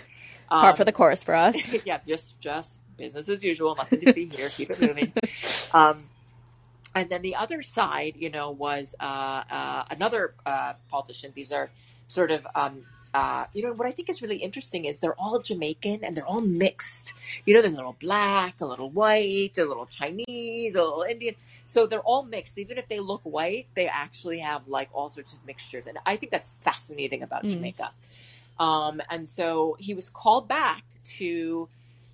Speaker 1: Part
Speaker 3: um,
Speaker 1: for the course for us.
Speaker 3: yeah, just just business as usual. Nothing to see here. Keep it moving. Um, and then the other side, you know, was uh, uh, another uh, politician. These are sort of. Um, uh, you know what I think is really interesting is they're all Jamaican and they're all mixed. You know, there's a little black, a little white, a little Chinese, a little Indian. So they're all mixed. Even if they look white, they actually have like all sorts of mixtures. And I think that's fascinating about
Speaker 1: Mm.
Speaker 3: Jamaica. Um, and so he was called back to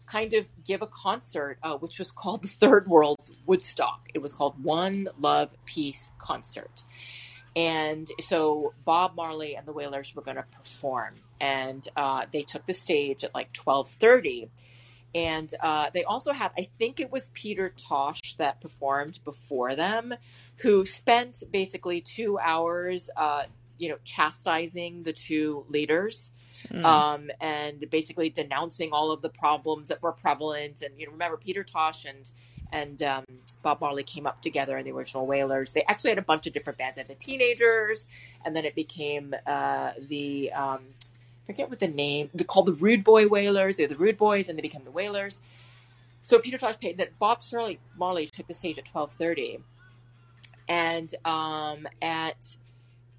Speaker 3: kind of give a concert, uh, which was called the Third World's Woodstock. It was called One Love Peace Concert. And so Bob Marley and the Wailers were going to perform, and uh, they took the stage at like twelve thirty. And uh, they also had, I think it was Peter Tosh that performed before them, who spent basically two hours uh, you know, chastising the two leaders
Speaker 1: Mm.
Speaker 3: um, and basically denouncing all of the problems that were prevalent. And you know, remember Peter Tosh and and um, Bob Marley came up together in the original Wailers. They actually had a bunch of different bands. They had the Teenagers, and then it became uh, the um, forget what the name. they're called the Rude Boy Wailers. They're the Rude Boys, and they become the Wailers. So Peter Tosh paid that. Bob Marley Marley took the stage at twelve thirty, and um, at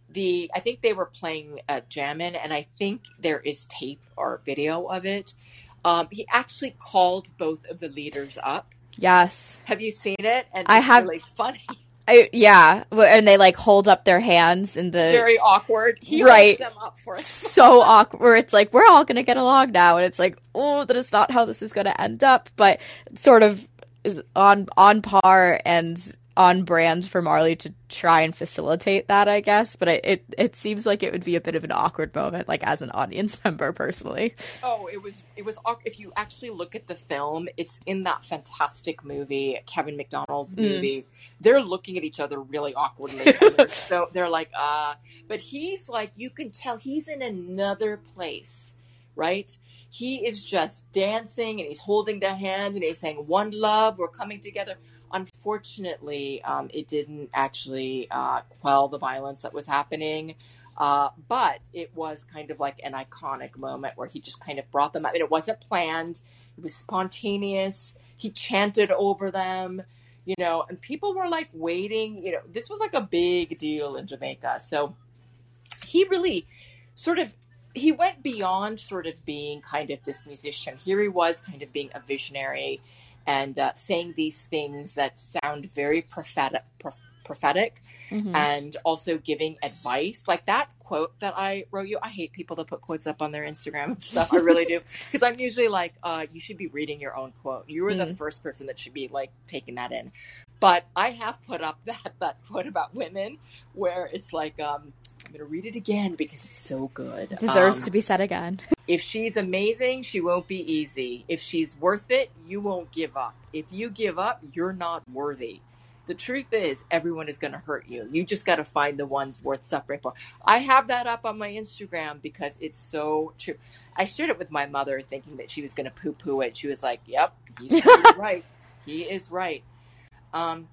Speaker 3: the I think they were playing uh, Jammin, and I think there is tape or video of it. Um, he actually called both of the leaders up.
Speaker 1: Yes.
Speaker 3: Have you seen it? And
Speaker 1: I
Speaker 3: it's
Speaker 1: have-
Speaker 3: Really funny.
Speaker 1: I, yeah, and they like hold up their hands in the
Speaker 3: Very awkward. He
Speaker 1: Right.
Speaker 3: them up for
Speaker 1: so awkward. Where it's like we're all gonna get along now, and it's like, oh, that is not how this is gonna end up. But sort of is on on par and on brand for Marley to try and facilitate that, I guess. But it, it it seems like it would be a bit of an awkward moment, like as an audience member, personally.
Speaker 3: Oh, it was it was if you actually look at the film, it's in that fantastic movie, Kevin Macdonald's
Speaker 1: Mm.
Speaker 3: movie. They're looking at each other really awkwardly. they're so they're like, uh but he's like you can tell he's in another place, right? He is just dancing and he's holding their hand and he's saying, One love, we're coming together. Unfortunately, um, it didn't actually uh, quell the violence that was happening. Uh, but it was kind of like an iconic moment where he just kind of brought them up. And it wasn't planned, it was spontaneous. He chanted over them, you know, and people were like waiting. You know, this was like a big deal in Jamaica. So he really sort of he went beyond sort of being kind of this musician. Here he was kind of being a visionary and uh, saying these things that sound very prophetic, prof- prophetic
Speaker 1: Mhm.
Speaker 3: and also giving advice. Like that quote that i wrote you i hate people that put quotes up on their instagram and stuff. I really do. Because i'm usually like uh, you should be reading your own quote. You were the
Speaker 1: Mm.
Speaker 3: first person that should be like taking that in. But i have put up that that quote about women where it's like um gonna read it again because it's so good
Speaker 1: Deserves
Speaker 3: Um,
Speaker 1: to be said again.
Speaker 3: if she's amazing, she won't be easy. If she's worth it, you won't give up. If you give up, you're not worthy. The truth is, everyone is going to hurt you. You just got to find the ones worth suffering for. I have that up on my Instagram because it's so true. I shared it with my mother thinking that she was going to poo poo it. She was like, yep, he's right. He is right. Um,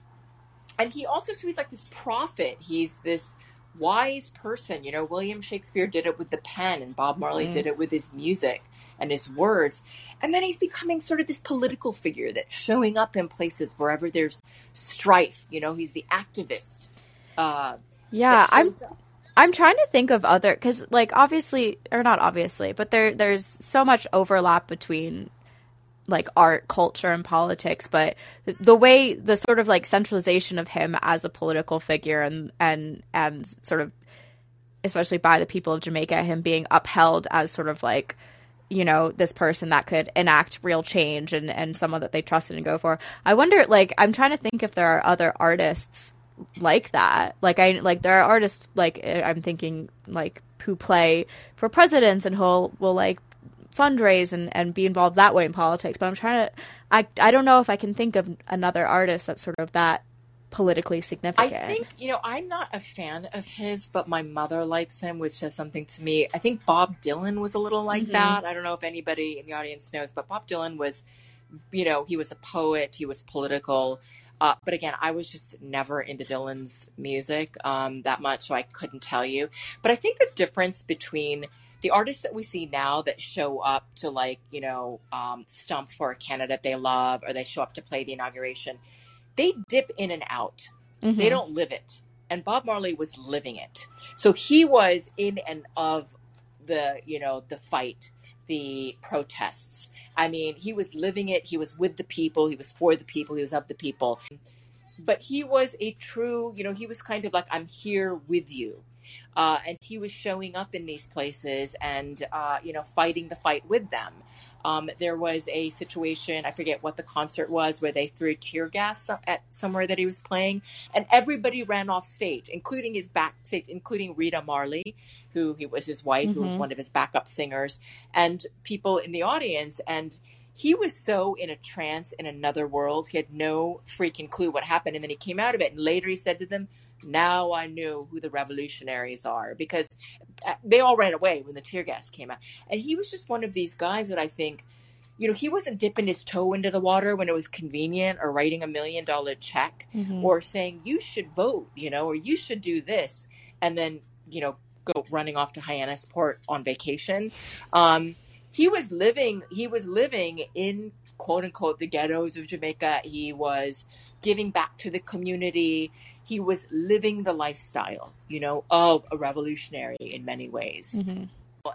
Speaker 3: and he also, so he's like this prophet. He's this wise person. You know, William Shakespeare did it with the pen, and Bob Marley
Speaker 1: Mm.
Speaker 3: did it with his music and his words. And then he's becoming sort of this political figure that's showing up in places wherever there's strife. You know, he's the activist. Uh,
Speaker 1: Yeah, I'm
Speaker 3: up.
Speaker 1: I'm trying to think of other because, like, obviously, or not obviously, but there there's so much overlap between like art, culture, and politics. But the, way the sort of like centralization of him as a political figure and and and sort of especially by the people of Jamaica, him being upheld as sort of like you know this person that could enact real change and and someone that they trusted and go for. I wonder, like, I'm trying to think if there are other artists like that. Like I like there are artists like uh, I'm thinking like who play for presidents and who will like fundraise and, and be involved that way in politics. But I'm trying to I I don't know if I can think of another artist that's sort of that politically significant.
Speaker 3: I think, you know, I'm not a fan of his, but my mother likes him, which says something to me. I think Bob Dylan was a little like
Speaker 1: Mhm.
Speaker 3: that. I don't know if anybody in the audience knows, but Bob Dylan was, you know, he was a poet, he was political. Uh, but again, I was just never into Dylan's music um, that much, so I couldn't tell you. But I think the difference between the artists that we see now that show up to, like, you know, um, stump for a candidate they love, or they show up to play the inauguration, they dip in and out.
Speaker 1: Mhm.
Speaker 3: they don't live it. And bob marley was living it. So he was in and of the you know the fight the protests. I mean he was living it. He was with the people. He was for the people. He was of the people. But he was a true you know he was kind of like i'm here with you uh, and he was showing up in these places and uh, you know fighting the fight with them um, there was a situation i forget what the concert was where they threw tear gas at somewhere that he was playing and everybody ran off stage including his backstage including rita marley who he was his wife who was
Speaker 1: Mhm.
Speaker 3: one of his backup singers and people in the audience and he was so in a trance in another world. He had no freaking clue what happened. And then he came out of it. And later he said to them, Now I knew who the revolutionaries are because uh, they all ran away when the tear gas came out. And he was just one of these guys that I think, you know, he wasn't dipping his toe into the water when it was convenient or writing a million dollar check
Speaker 1: Mhm.
Speaker 3: or saying, You should vote, you know, or you should do this. And then, you know, go running off to Hyannisport on vacation. Um, he was living he was living in quote unquote the ghettos of Jamaica. He was giving back to the community. He was living the lifestyle, you know, of a revolutionary in many ways.
Speaker 1: Mhm.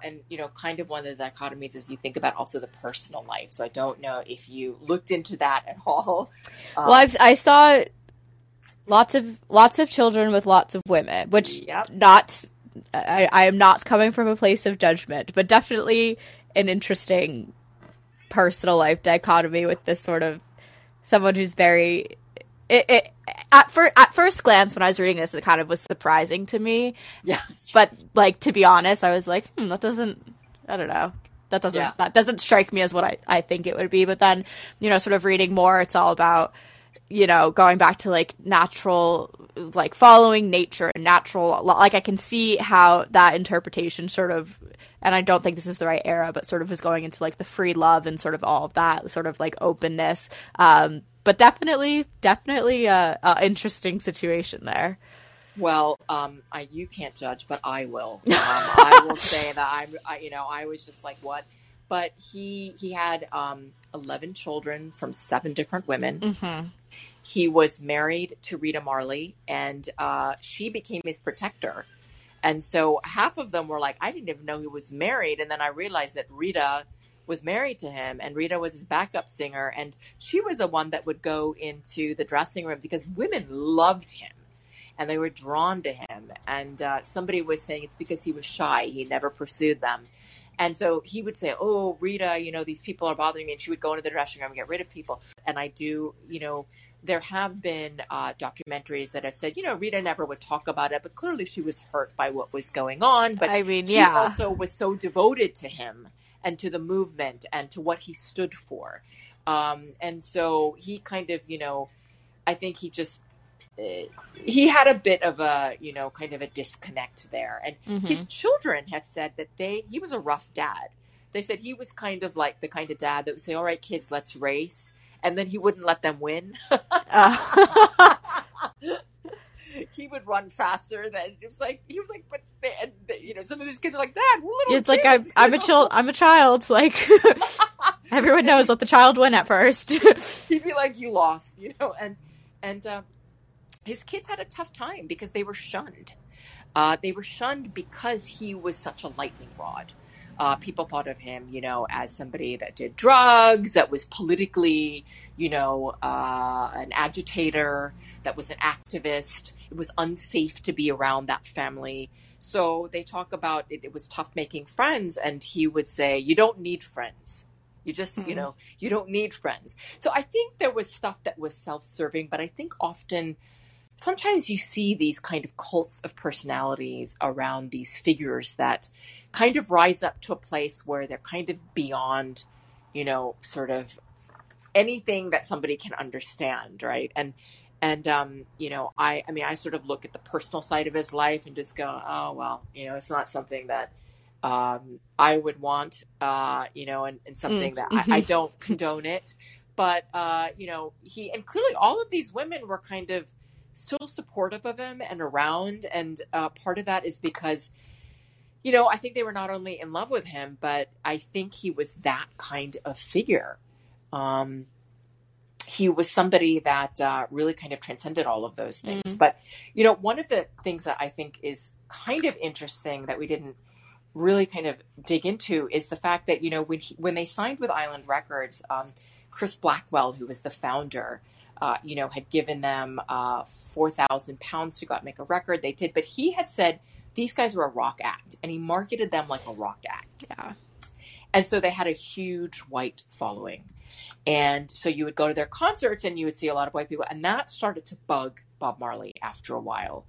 Speaker 3: And you know, kind of one of the dichotomies is you think about also the personal life. So I don't know if you looked into that at all. Um,
Speaker 1: Well, I've, I saw lots of lots of children with lots of women, which
Speaker 3: Yep.
Speaker 1: not I, I am not coming from a place of judgment, but definitely an interesting personal life dichotomy with this sort of someone who's very. It, it, at, fir- at first glance, when I was reading this, it kind of was surprising to me.
Speaker 3: yeah,
Speaker 1: But like to be honest, I was like, hmm, that doesn't. I don't know. That doesn't
Speaker 3: Yeah.
Speaker 1: that doesn't strike me as what I, I think it would be. But then, you know, sort of reading more, it's all about, you know, going back to like natural, like following nature and natural. Like I can see how that interpretation sort of, and I don't think this is the right era, but sort of is going into like the free love and sort of all of that sort of like openness. Um, but definitely, definitely a, a interesting situation there.
Speaker 3: Well, um, I you can't judge, but I will. Um, I will say that I'm, I, you know, I was just like, what? But he he had um, eleven children from seven different women.
Speaker 1: Mm-hmm.
Speaker 3: He was married to Rita Marley, and uh, she became his protector. And so half of them were like, I didn't even know he was married, and then I realized that Rita was married to him, and Rita was his backup singer, and she was the one that would go into the dressing room because women loved him and they were drawn to him. And uh, somebody was saying it's because he was shy; he never pursued them. And so he would say, "Oh, Rita, you know these people are bothering me," and she would go into the dressing room and get rid of people. And I do, you know, there have been uh, documentaries that have said, you know, Rita never would talk about it, but clearly she was hurt by what was going on. But
Speaker 1: I mean, yeah.
Speaker 3: also was so devoted to him and to the movement and to what he stood for. Um, and so he kind of, you know, I think he just uh, he had a bit of a, you know, kind of a disconnect there. And
Speaker 1: Mhm.
Speaker 3: his children have said that they he was a rough dad. They said he was kind of like the kind of dad that would say, "All right, kids, let's race," and then he wouldn't let them win.
Speaker 1: Uh,
Speaker 3: he would run faster than it was like he was like, but they, and they, you know, some of his kids are like, "Dad, we're little."
Speaker 1: it's like I'm I'm a child I'm a child like everyone knows let the child win at first.
Speaker 3: he'd be like, "You lost," you know, and and um, his kids had a tough time because they were shunned. Uh, they were shunned because he was such a lightning rod. Uh, people thought of him, you know, as somebody that did drugs, that was politically, you know, uh, an agitator, that was an activist. It was unsafe to be around that family. So they talk about it, it was tough making friends, and he would say, "You don't need friends. You just, you
Speaker 1: Mhm.
Speaker 3: know, you don't need friends." So I think there was stuff that was self-serving, but I think often sometimes you see these kind of cults of personalities around these figures that kind of rise up to a place where they're kind of beyond, you know, sort of anything that somebody can understand, right? And and um, you know, I I mean, I sort of look at the personal side of his life and just go, oh well, you know, it's not something that um, I would want, uh, you know, and, and something that I, I don't condone it. But uh, you know, he and clearly all of these women were kind of still supportive of him and around, and uh, part of that is because you know, I think they were not only in love with him, but I think he was that kind of figure. Um, he was somebody that uh, really kind of transcended all of those things.
Speaker 1: Mhm.
Speaker 3: But, you know, one of the things that I think is kind of interesting that we didn't really kind of dig into is the fact that, you know, when, he, when they signed with Island Records, um, Chris Blackwell, who was the founder, uh, you know, had given them uh, 4,000 pounds to go out and make a record. They did, but he had said, these guys were a rock act, and he marketed them like a rock act.
Speaker 1: yeah.
Speaker 3: And so they had a huge white following. And so you would go to their concerts and you would see a lot of white people. And that started to bug Bob Marley after a while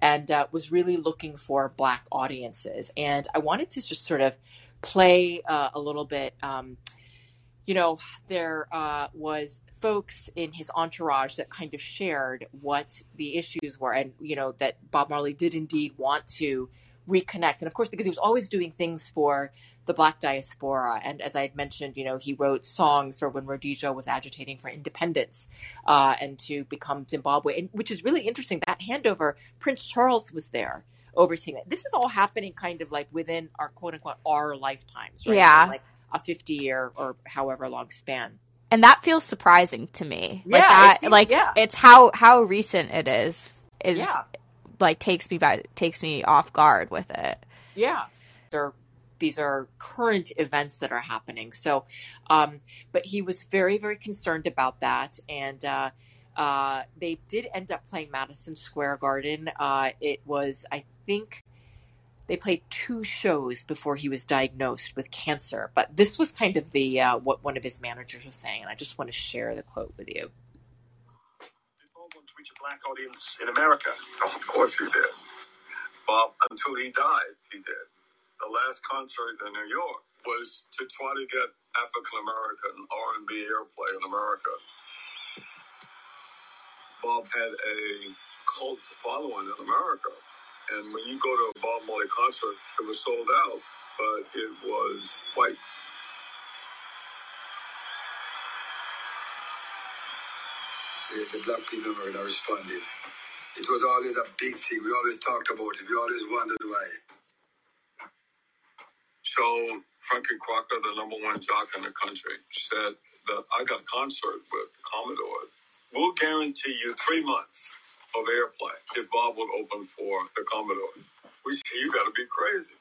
Speaker 3: and uh, was really looking for black audiences. And I wanted to just sort of play uh, a little bit. Um, you know, there uh, was folks in his entourage that kind of shared what the issues were, and you know that Bob Marley did indeed want to reconnect, and of course because he was always doing things for the Black diaspora, and as I had mentioned, you know, he wrote songs for when Rhodesia was agitating for independence uh, and to become Zimbabwe, and, which is really interesting. That handover, Prince Charles was there overseeing it. This is all happening kind of like within our quote unquote our lifetimes, right?
Speaker 1: Yeah.
Speaker 3: Like a 50 year or however long span.
Speaker 1: and that feels surprising to me. Like
Speaker 3: Yeah,
Speaker 1: that,
Speaker 3: it seems-
Speaker 1: like
Speaker 3: yeah.
Speaker 1: it's how how recent it is is
Speaker 3: Yeah.
Speaker 1: like takes me by takes me off guard with it.
Speaker 3: Yeah. These are, these are current events that are happening. So, um, but he was very, very concerned about that. And uh, uh, they did end up playing Madison Square Garden. Uh, it was, I think, they played two shows before he was diagnosed with cancer. But this was kind of the uh, what one of his managers was saying, and I just want to share the quote with you.
Speaker 4: Did Bob want to reach a black audience in America?
Speaker 5: Oh, of course he did. Bob, until he died, he did. The last concert in New York was to try to get African American R&B airplay in America. Bob had a cult following in America. And when you go to a Bob Marley concert, it was sold out, but it was white.
Speaker 4: The, the black people were not responding. It was always a big thing. We always talked about it. We always wondered why.
Speaker 5: So Frankie Crocker, the number one jock in the country, said that I got a concert with Commodore. We'll guarantee you three months of airplay if Bob would open for the Commodore. We said, you got to be crazy.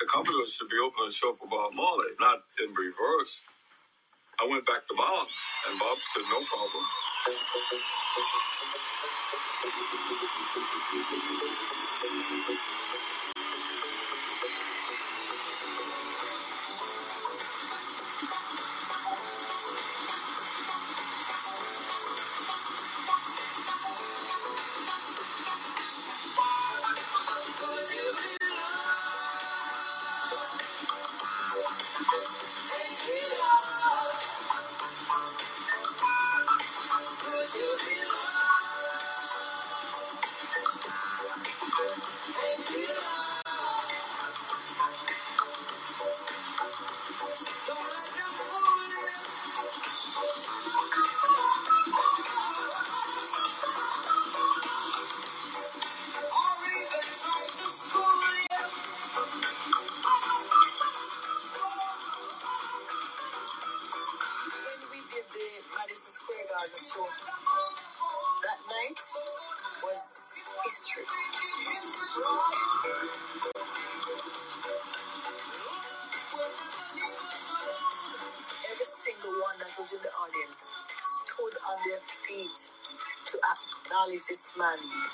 Speaker 5: The Commodore should be opening a show for Bob Marley, not in reverse. I went back to Bob, and Bob said, no problem.
Speaker 2: Acknowledge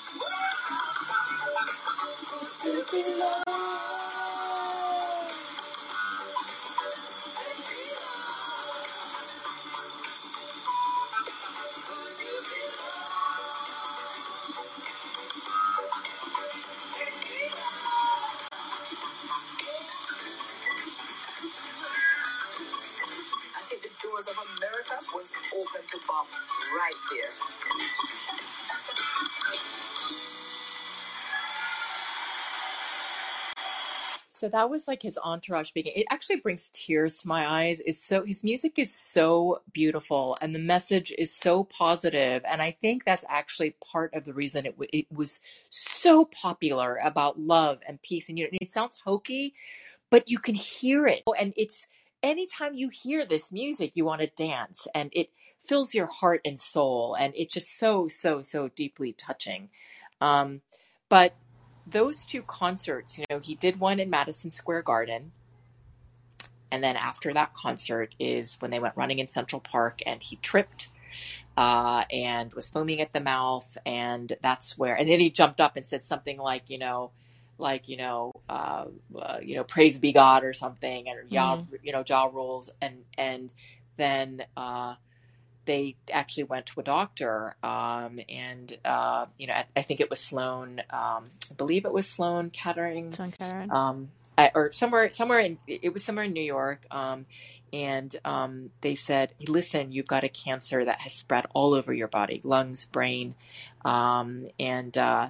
Speaker 3: So that was like his entourage speaking. It actually brings tears to my eyes. Is so his music is so beautiful and the message is so positive, and I think that's actually part of the reason it w- it was so popular about love and peace. And you know, it sounds hokey, but you can hear it, and it's anytime you hear this music, you want to dance, and it fills your heart and soul, and it's just so so so deeply touching. Um, but those two concerts, you know, he did one in Madison Square Garden. And then after that concert is when they went running in Central Park and he tripped uh, and was foaming at the mouth. And that's where, and then he jumped up and said something like, you know, like, you know, uh, uh, you know, praise be God or something, or Yah, you know, Jah rules. And, and then, uh, they actually went to a doctor, um, and uh, you know, I, I think it was Sloan. Um, I believe it was Sloan Kettering.
Speaker 1: Son Karen.
Speaker 3: Um, uh, or somewhere somewhere in it was somewhere in New York. Um, and um, they said, "Listen, you've got a cancer that has spread all over your body, lungs, brain, um, and uh,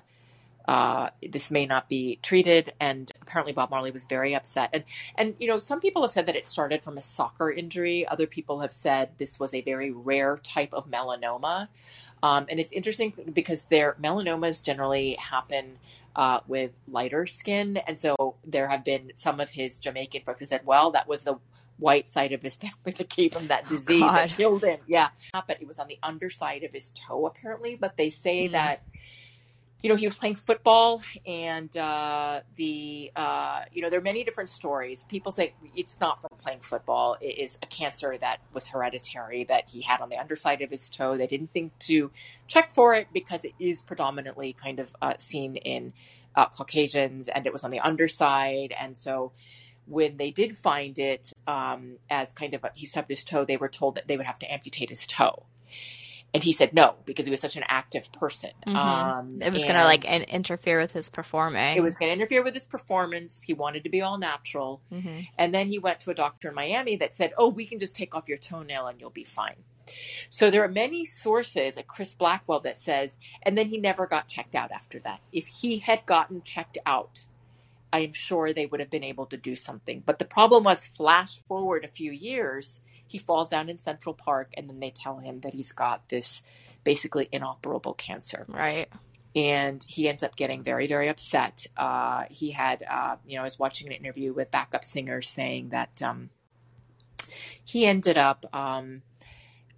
Speaker 3: uh, this may not be treated." And apparently, Bob Marley was very upset. And and you know, some people have said that it started from a soccer injury. Other people have said this was a very rare type of melanoma. Um, and it's interesting because their melanomas generally happen uh, with lighter skin. And so there have been some of his Jamaican folks who said, well, that was the white side of his family that gave him that disease
Speaker 1: God.
Speaker 3: that killed him. Yeah. But it was on the underside of his toe, apparently. But they say
Speaker 1: Mm.
Speaker 3: that, you know, he was playing football and uh, the, uh, you know, there are many different stories. People say it's not from playing football. It is a cancer that was hereditary that he had on the underside of his toe. They didn't think to check for it because it is predominantly kind of uh, seen in uh, Caucasians and it was on the underside. And so when they did find it um, as kind of a, he stubbed his toe, they were told that they would have to amputate his toe. And he said no because he was such an active person.
Speaker 1: Mhm.
Speaker 3: Um,
Speaker 1: It was going to like in- interfere with his performing.
Speaker 3: it was going to interfere with his performance. He wanted to be all natural.
Speaker 1: hmm
Speaker 3: And then he went to a doctor in Miami that said, Oh, we can just take off your toenail and you'll be fine. So there are many sources at Chris Blackwell that says, and then he never got checked out after that. If he had gotten checked out, I am sure they would have been able to do something. But the problem was, flash forward a few years, he falls down in Central Park, and then they tell him that he's got this basically inoperable cancer.
Speaker 1: Right.
Speaker 3: and he ends up getting very very upset. Uh, he had uh, you know i was watching an interview with backup singers saying that um, he ended up um,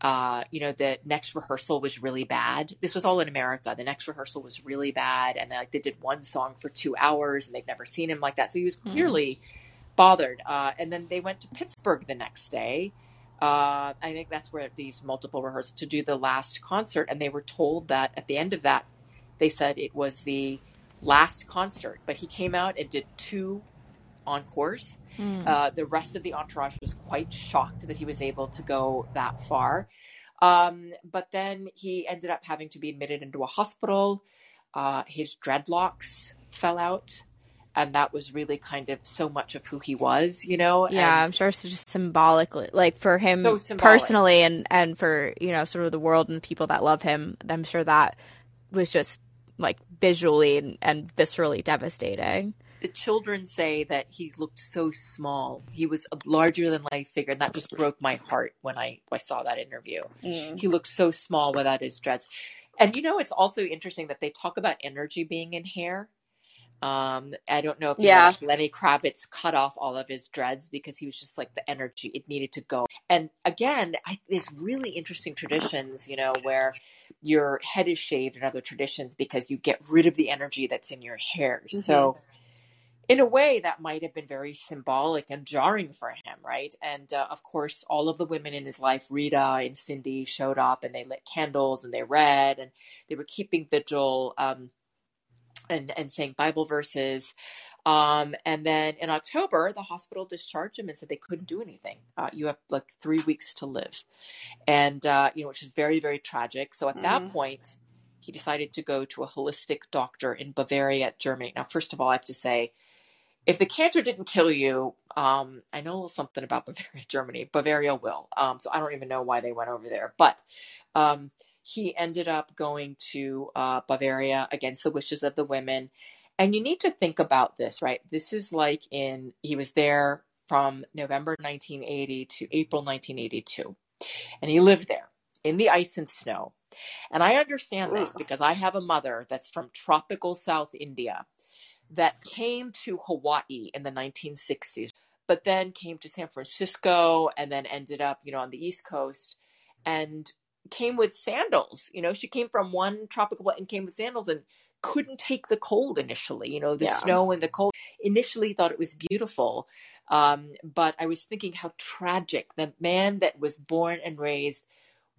Speaker 3: uh, you know the next rehearsal was really bad. This was all in america. The next rehearsal was really bad and they, like they did one song for two hours and they'd never seen him like that. So he was
Speaker 1: Hmm.
Speaker 3: clearly bothered. Uh, and then they went to pittsburgh the next day uh, I think that's where these multiple rehearsals to do the last concert, and they were told that at the end of that, they said it was the last concert. But he came out and did two encores.
Speaker 1: Mm.
Speaker 3: Uh, the rest of the entourage was quite shocked that he was able to go that far. Um, but then he ended up having to be admitted into a hospital. Uh, his dreadlocks fell out. And that was really kind of so much of who he was, you know?
Speaker 1: yeah,
Speaker 3: And-
Speaker 1: I'm sure it's just symbolically, like for him
Speaker 3: So
Speaker 1: personally, and and for you know sort of the world and the people that love him. I'm sure that was just like visually and, and viscerally devastating.
Speaker 3: the children say that he looked so small. He was a larger than life figure, and that just broke my heart when I, I saw that interview. Mm. He looked so small without his dreads. And you know, it's also interesting that they talk about energy being in hair. Um, I don't know if you know, like Lenny Kravitz cut off all of his dreads because he was just like the energy it needed to go. And again, I, there's really interesting traditions, you know, where your head is shaved in other traditions because you get rid of the energy that's in your hair. So, in a way, that might have been very symbolic and jarring for him, right? And uh, of course, all of the women in his life, Rita and Cindy, showed up and they lit candles and they read and they were keeping vigil um, and, and saying Bible verses. Um, and then in October, the hospital discharged him and said they couldn't do anything. Uh, you have like three weeks to live. And, uh, you know, which is very, very tragic. So at that
Speaker 2: Mhm.
Speaker 3: point, he decided to go to a holistic doctor in Bavaria, Germany. Now, first of all, I have to say, if the cancer didn't kill you, um, I know a little something about Bavaria, Germany. Bavaria will. Um, so I don't even know why they went over there. But um, he ended up going to uh, Bavaria against the wishes of the women. And you need to think about this, right? This is like in, he was there from November 1980 to April 1982. And he lived there in the ice and snow. And I understand this because I have a mother that's from tropical South India that came to Hawaii in the 1960s, but then came to San Francisco and then ended up, you know, on the East Coast and came with sandals. You know, she came from one tropical and came with sandals and couldn't take the cold initially, you know, the
Speaker 2: Yeah.
Speaker 3: snow and the cold. Initially thought it was beautiful. Um, but I was thinking how tragic the man that was born and raised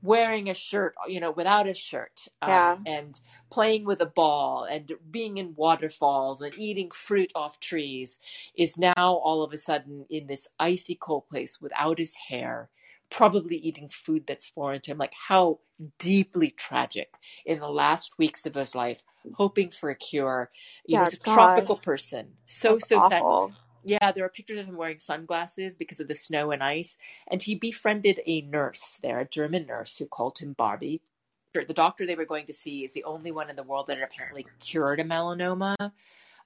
Speaker 3: wearing a shirt, you know, without a shirt, um,
Speaker 2: Yeah.
Speaker 3: and playing with a ball and being in waterfalls and eating fruit off trees is now all of a sudden in this icy cold place without his hair, probably eating food that's foreign to him. Like how deeply tragic in the last weeks of his life, hoping for a cure. You know,
Speaker 2: Yeah,
Speaker 3: he's a
Speaker 2: God.
Speaker 3: tropical person. So,
Speaker 2: That's
Speaker 3: so sad. Yeah, there are pictures of him wearing sunglasses because of the snow and ice. And he befriended a nurse there, a German nurse who called him Barbie. The doctor they were going to see is the only one in the world that had apparently cured a melanoma.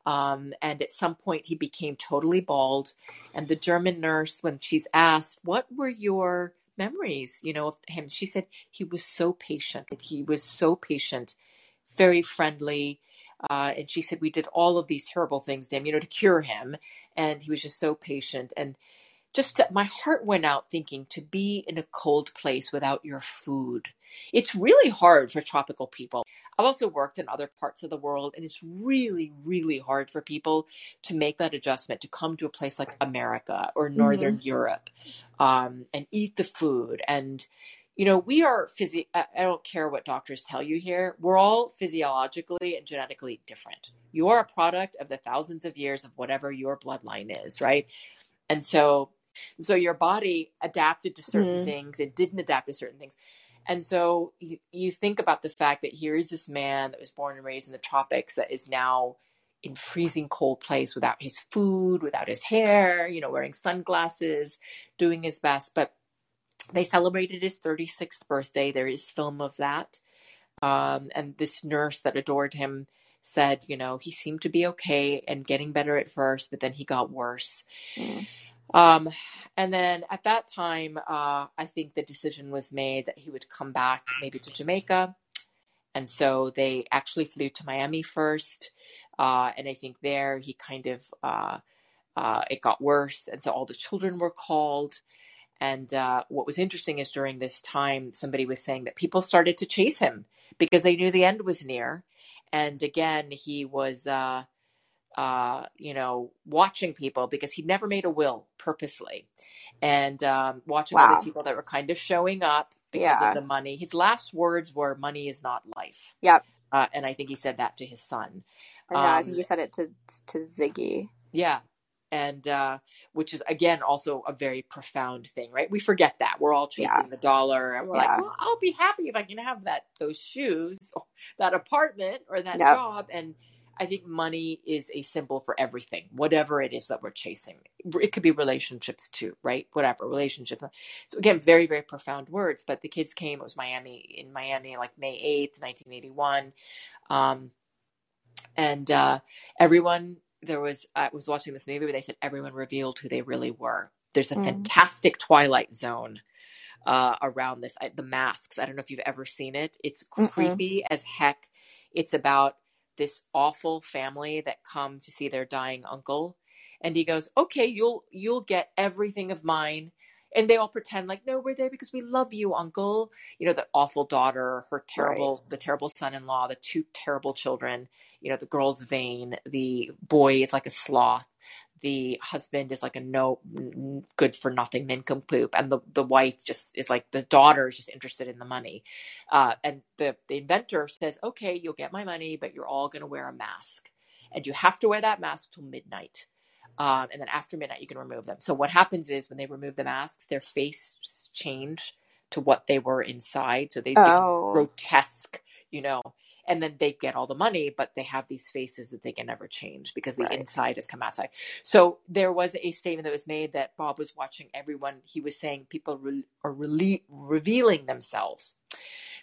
Speaker 3: Um, and at some point, he became totally bald. And the German nurse, when she's asked, What were your memories, you know, of him? She said he was so patient. He was so patient, very friendly. Uh, and she said we did all of these terrible things to him, you know, to cure him. And he was just so patient. And just my heart went out thinking to be in a cold place without your food. It's really hard for tropical people. I've also worked in other parts of the world, and it's really, really hard for people to make that adjustment to come to a place like America or Northern mm-hmm. Europe um, and eat the food. And, you know, we are physi. I don't care what doctors tell you here. We're all physiologically and genetically different. You are a product of the thousands of years of whatever your bloodline is, right? And so so your body adapted to certain mm. things and didn't adapt to certain things. And so you, you think about the fact that here is this man that was born and raised in the tropics that is now in freezing cold place without his food, without his hair, you know, wearing sunglasses, doing his best. But they celebrated his 36th birthday. There is film of that. Um, and this nurse that adored him said, you know, he seemed to be okay and getting better at first, but then he got worse. Mm. Um, and then at that time, uh, I think the decision was made that he would come back maybe to Jamaica. And so they actually flew to Miami first. Uh, and I think there he kind of, uh, uh it got worse. And so all the children were called. And uh, what was interesting is during this time, somebody was saying that people started to chase him because they knew the end was near. And again, he was uh, you know, watching people because he never made a will purposely, and um, watching wow. all these people that were kind of showing up because yeah. of the money. His last words were, "Money is not life."
Speaker 1: Yep.
Speaker 3: Uh, and I think he said that to his son.
Speaker 1: yeah, um, I think he said it to to Ziggy.
Speaker 3: Yeah, and uh, which is again also a very profound thing, right? We forget that we're all chasing yeah. the dollar, and we're yeah. like, "Well, I'll be happy if I can have that those shoes, or that apartment, or that yep. job," and I think money is a symbol for everything, whatever it is that we're chasing. It could be relationships too, right? Whatever relationship. So again, very very profound words. But the kids came. It was Miami in Miami, like May eighth, nineteen eighty one, um, and uh, everyone. There was I was watching this movie where they said everyone revealed who they really were. There's a mm. fantastic Twilight Zone uh, around this. I, the masks. I don't know if you've ever seen it. It's creepy mm as heck. It's about this awful family that come to see their dying uncle. And he goes okay you'll you'll get everything of mine. And they all pretend like no we're there because we love you uncle. You know the awful daughter her terrible right. the terrible son-in-law the two terrible children you know the girl's vain the boy is like a sloth the husband is like a no good for nothing nincompoop and the, the wife just is like the daughter is just interested in the money. Uh, and the, the inventor says okay you'll get my money but you're all going to wear a mask and you have to wear that mask till midnight. Um, and then after midnight you can remove them. So what happens is when they remove the masks their face change to what they were inside. So they oh. become grotesque you know and then they get all the money, but they have these faces that they can never change because the right. inside has come outside. So there was a statement that was made that Bob was watching everyone. He was saying people re- are re- revealing themselves.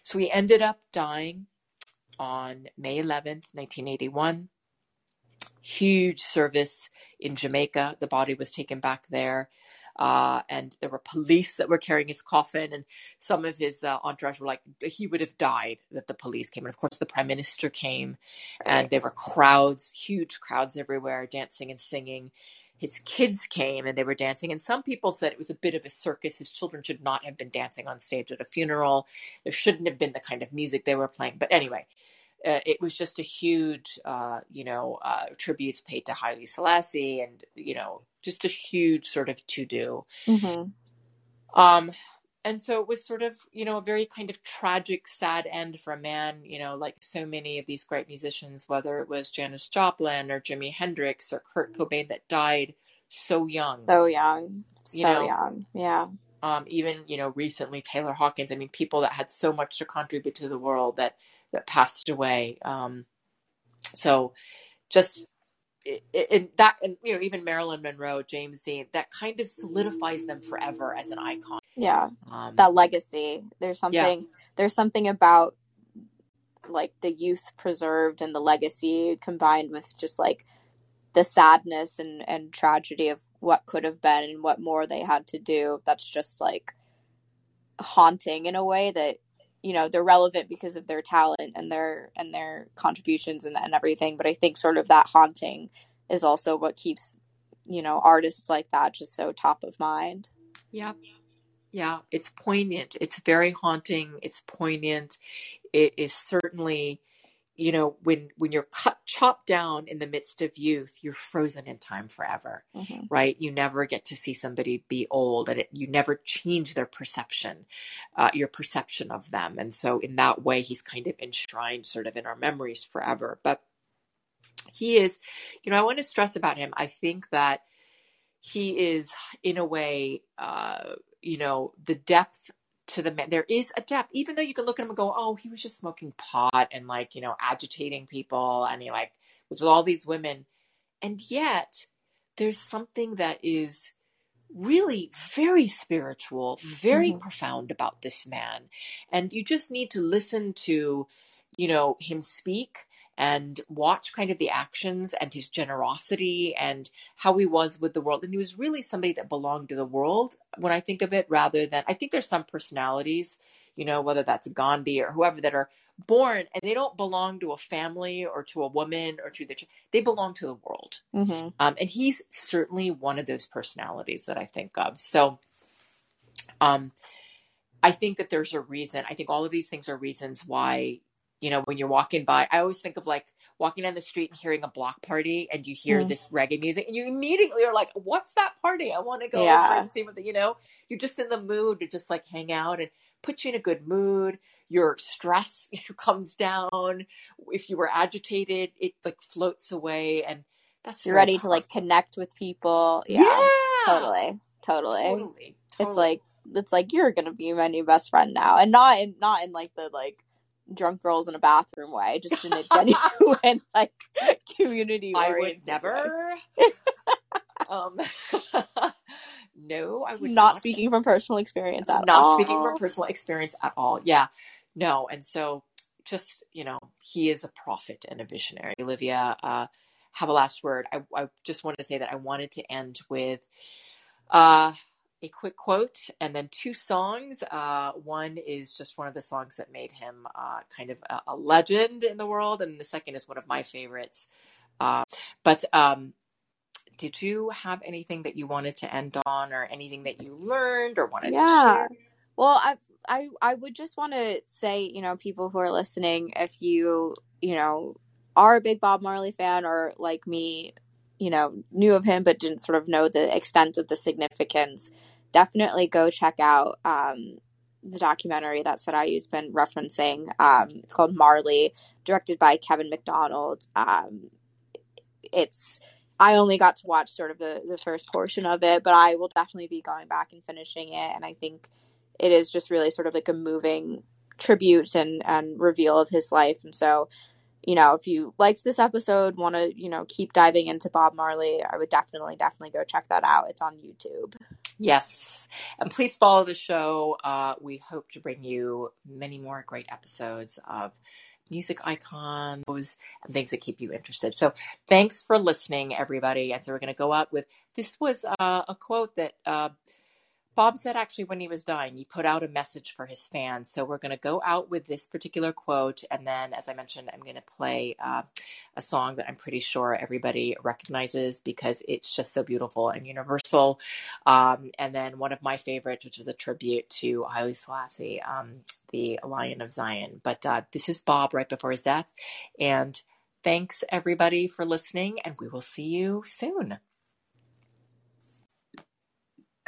Speaker 3: So he ended up dying on May 11th, 1981. Huge service in Jamaica. The body was taken back there. Uh, and there were police that were carrying his coffin, and some of his uh, entourage were like, he would have died that the police came. And of course, the prime minister came, and there were crowds, huge crowds everywhere, dancing and singing. His kids came and they were dancing, and some people said it was a bit of a circus. His children should not have been dancing on stage at a funeral. There shouldn't have been the kind of music they were playing. But anyway, uh, it was just a huge, uh, you know, uh, tributes paid to Haile Selassie, and you know, just a huge sort of to do. Mm-hmm. Um, and so it was sort of, you know, a very kind of tragic, sad end for a man, you know, like so many of these great musicians, whether it was Janis Joplin or Jimi Hendrix or Kurt Cobain, that died so young,
Speaker 1: so young, so know? young, yeah.
Speaker 3: Um, even you know, recently Taylor Hawkins. I mean, people that had so much to contribute to the world that that passed away. Um, so just and that and you know even Marilyn Monroe, James Dean, that kind of solidifies them forever as an icon.
Speaker 1: Yeah,
Speaker 3: Um,
Speaker 1: that legacy. There's something. There's something about like the youth preserved and the legacy combined with just like the sadness and and tragedy of what could have been and what more they had to do. That's just like haunting in a way that you know they're relevant because of their talent and their and their contributions and, and everything but i think sort of that haunting is also what keeps you know artists like that just so top of mind
Speaker 3: Yeah. Yeah. It's poignant. It's very haunting. It's poignant. It is certainly, you know, when when you're cut chopped down in the midst of youth, you're frozen in time forever,
Speaker 1: Mhm.
Speaker 3: right? You never get to see somebody be old, and it, you never change their perception, uh, your perception of them. And so, in that way, he's kind of enshrined, sort of, in our memories forever. But he is, you know, I want to stress about him. I think that he is in a way uh you know the depth to the man there is a depth even though you can look at him and go oh he was just smoking pot and like you know agitating people and he like was with all these women and yet there's something that is really very spiritual very
Speaker 1: Mhm.
Speaker 3: profound about this man and you just need to listen to you know him speak and watch kind of the actions and his generosity and how he was with the world. And he was really somebody that belonged to the world when I think of it, rather than I think there's some personalities, you know, whether that's Gandhi or whoever that are born and they don't belong to a family or to a woman or to the, they belong to the world.
Speaker 1: Mhm.
Speaker 3: Um, and he's certainly one of those personalities that I think of. So, um, I think that there's a reason. I think all of these things are reasons why, you know, when you're walking by, I always think of like walking down the street and hearing a block party and you hear
Speaker 1: Mm.
Speaker 3: this reggae music and you immediately are like, what's that party? I want to go over
Speaker 1: Yeah.
Speaker 3: and see what the, you know, you're just in the mood to just like hang out and put you in a good mood. Your stress comes down. If you were agitated, it like floats away and that's
Speaker 1: you're ready to like connect with people yeah,
Speaker 3: yeah,
Speaker 1: totally totally
Speaker 3: totally,
Speaker 1: it's
Speaker 3: totally.
Speaker 1: like it's like you're gonna be my new best friend now and not in not in like the like drunk girls in a bathroom way just in a genuine like community
Speaker 3: I would never. um, no, I would
Speaker 1: not
Speaker 3: not.
Speaker 1: speaking from personal experience at
Speaker 3: not
Speaker 1: all Not
Speaker 3: speaking from personal experience at all. Yeah, no, and so just you know, he is a prophet and a visionary. Olivia, uh, have a last word. I, I just wanted to say that I wanted to end with uh, a quick quote and then two songs. Uh, one is just one of the songs that made him uh, kind of a, a legend in the world, and the second is one of my favorites. Uh, but um, did you have anything that you wanted to end on, or anything that you learned, or wanted to
Speaker 1: yeah
Speaker 3: share?
Speaker 1: well i i i would just want to say you know people who are listening if you you know are a big bob marley fan or like me you know knew of him but didn't sort of know the extent of the significance definitely go check out um the documentary that Sarayu's been referencing. Um, it's called Marley, directed by Kevin Macdonald. Um, it's I only got to watch sort of the the first portion of it, but I will definitely be going back and finishing it. And I think it is just really sort of like a moving tribute and and reveal of his life. And so, you know, if you liked this episode, want to you know keep diving into Bob Marley, I would definitely definitely go check that out. It's on YouTube.
Speaker 3: Yes. And please follow the show. Uh, we hope to bring you many more great episodes of music icons and things that keep you interested. So thanks for listening, everybody. And so we're going to go out with this was uh, a quote that uh, Bob said actually when he was dying. He put out a message for his fans. So we're going to go out with this particular quote. And then, as I mentioned, I'm going to play uh, a song that I'm pretty sure everybody recognizes because it's just so beautiful and universal. Um, and then one of my favorites, which is a tribute to Haile Selassie, um, the Lion of Zion. But uh, this is Bob right before his death. And thanks everybody for listening, and we will see you soon.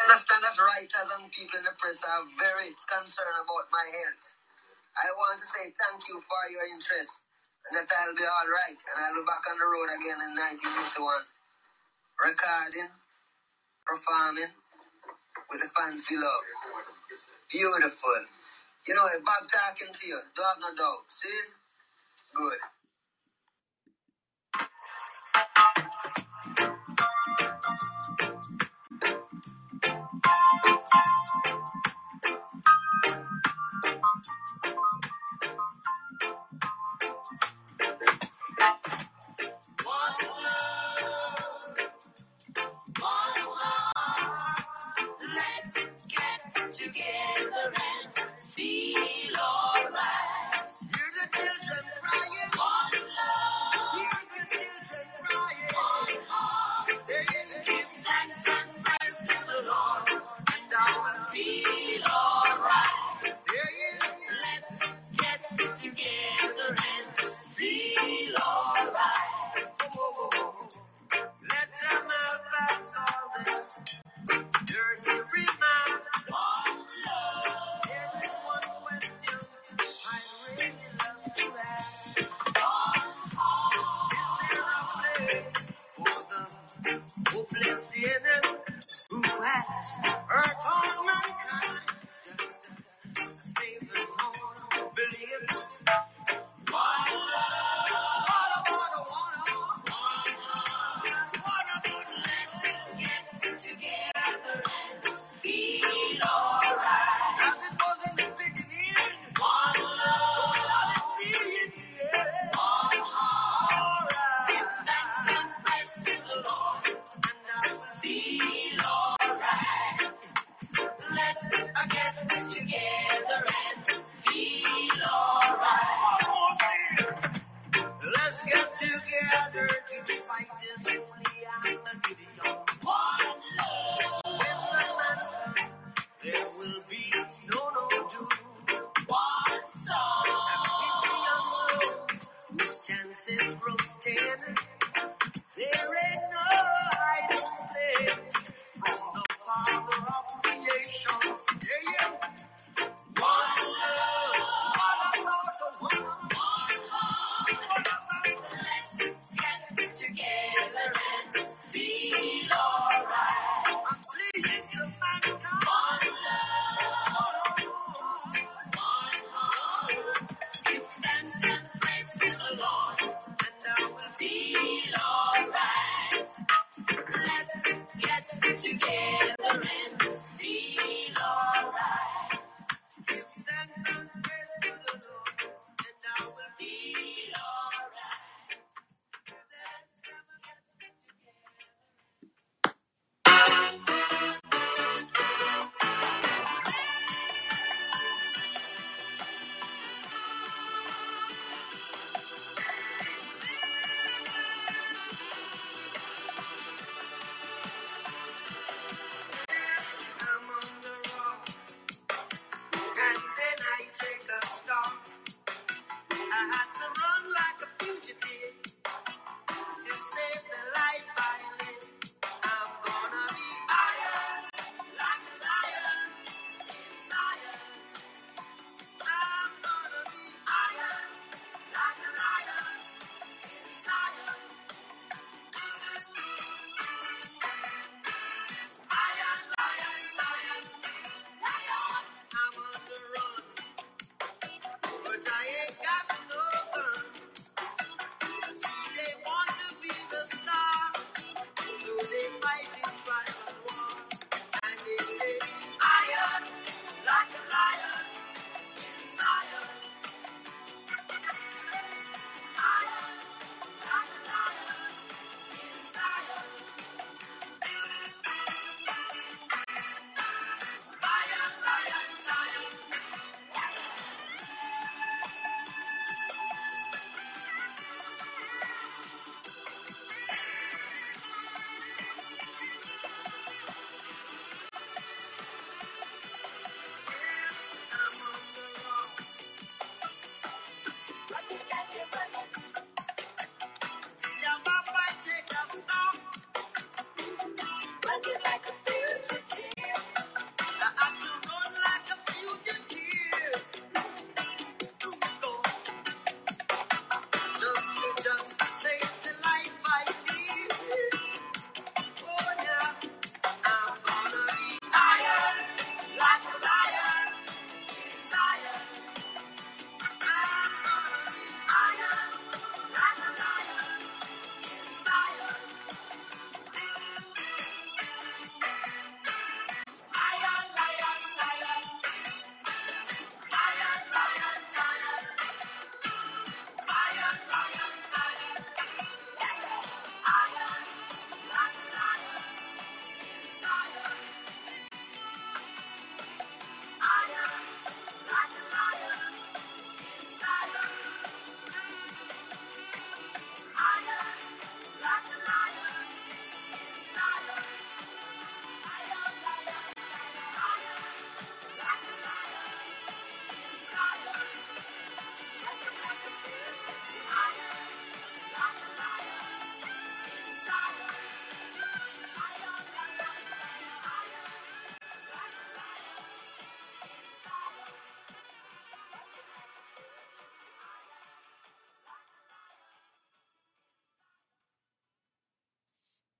Speaker 4: I understand that writers and people in the press are very concerned about my health. I want to say thank you for your interest and that I'll be all right and I'll be back on the road again in 1951. Recording, performing with the fans we love. Beautiful. You know, if Bob talking to you, don't have no doubt. See? Good.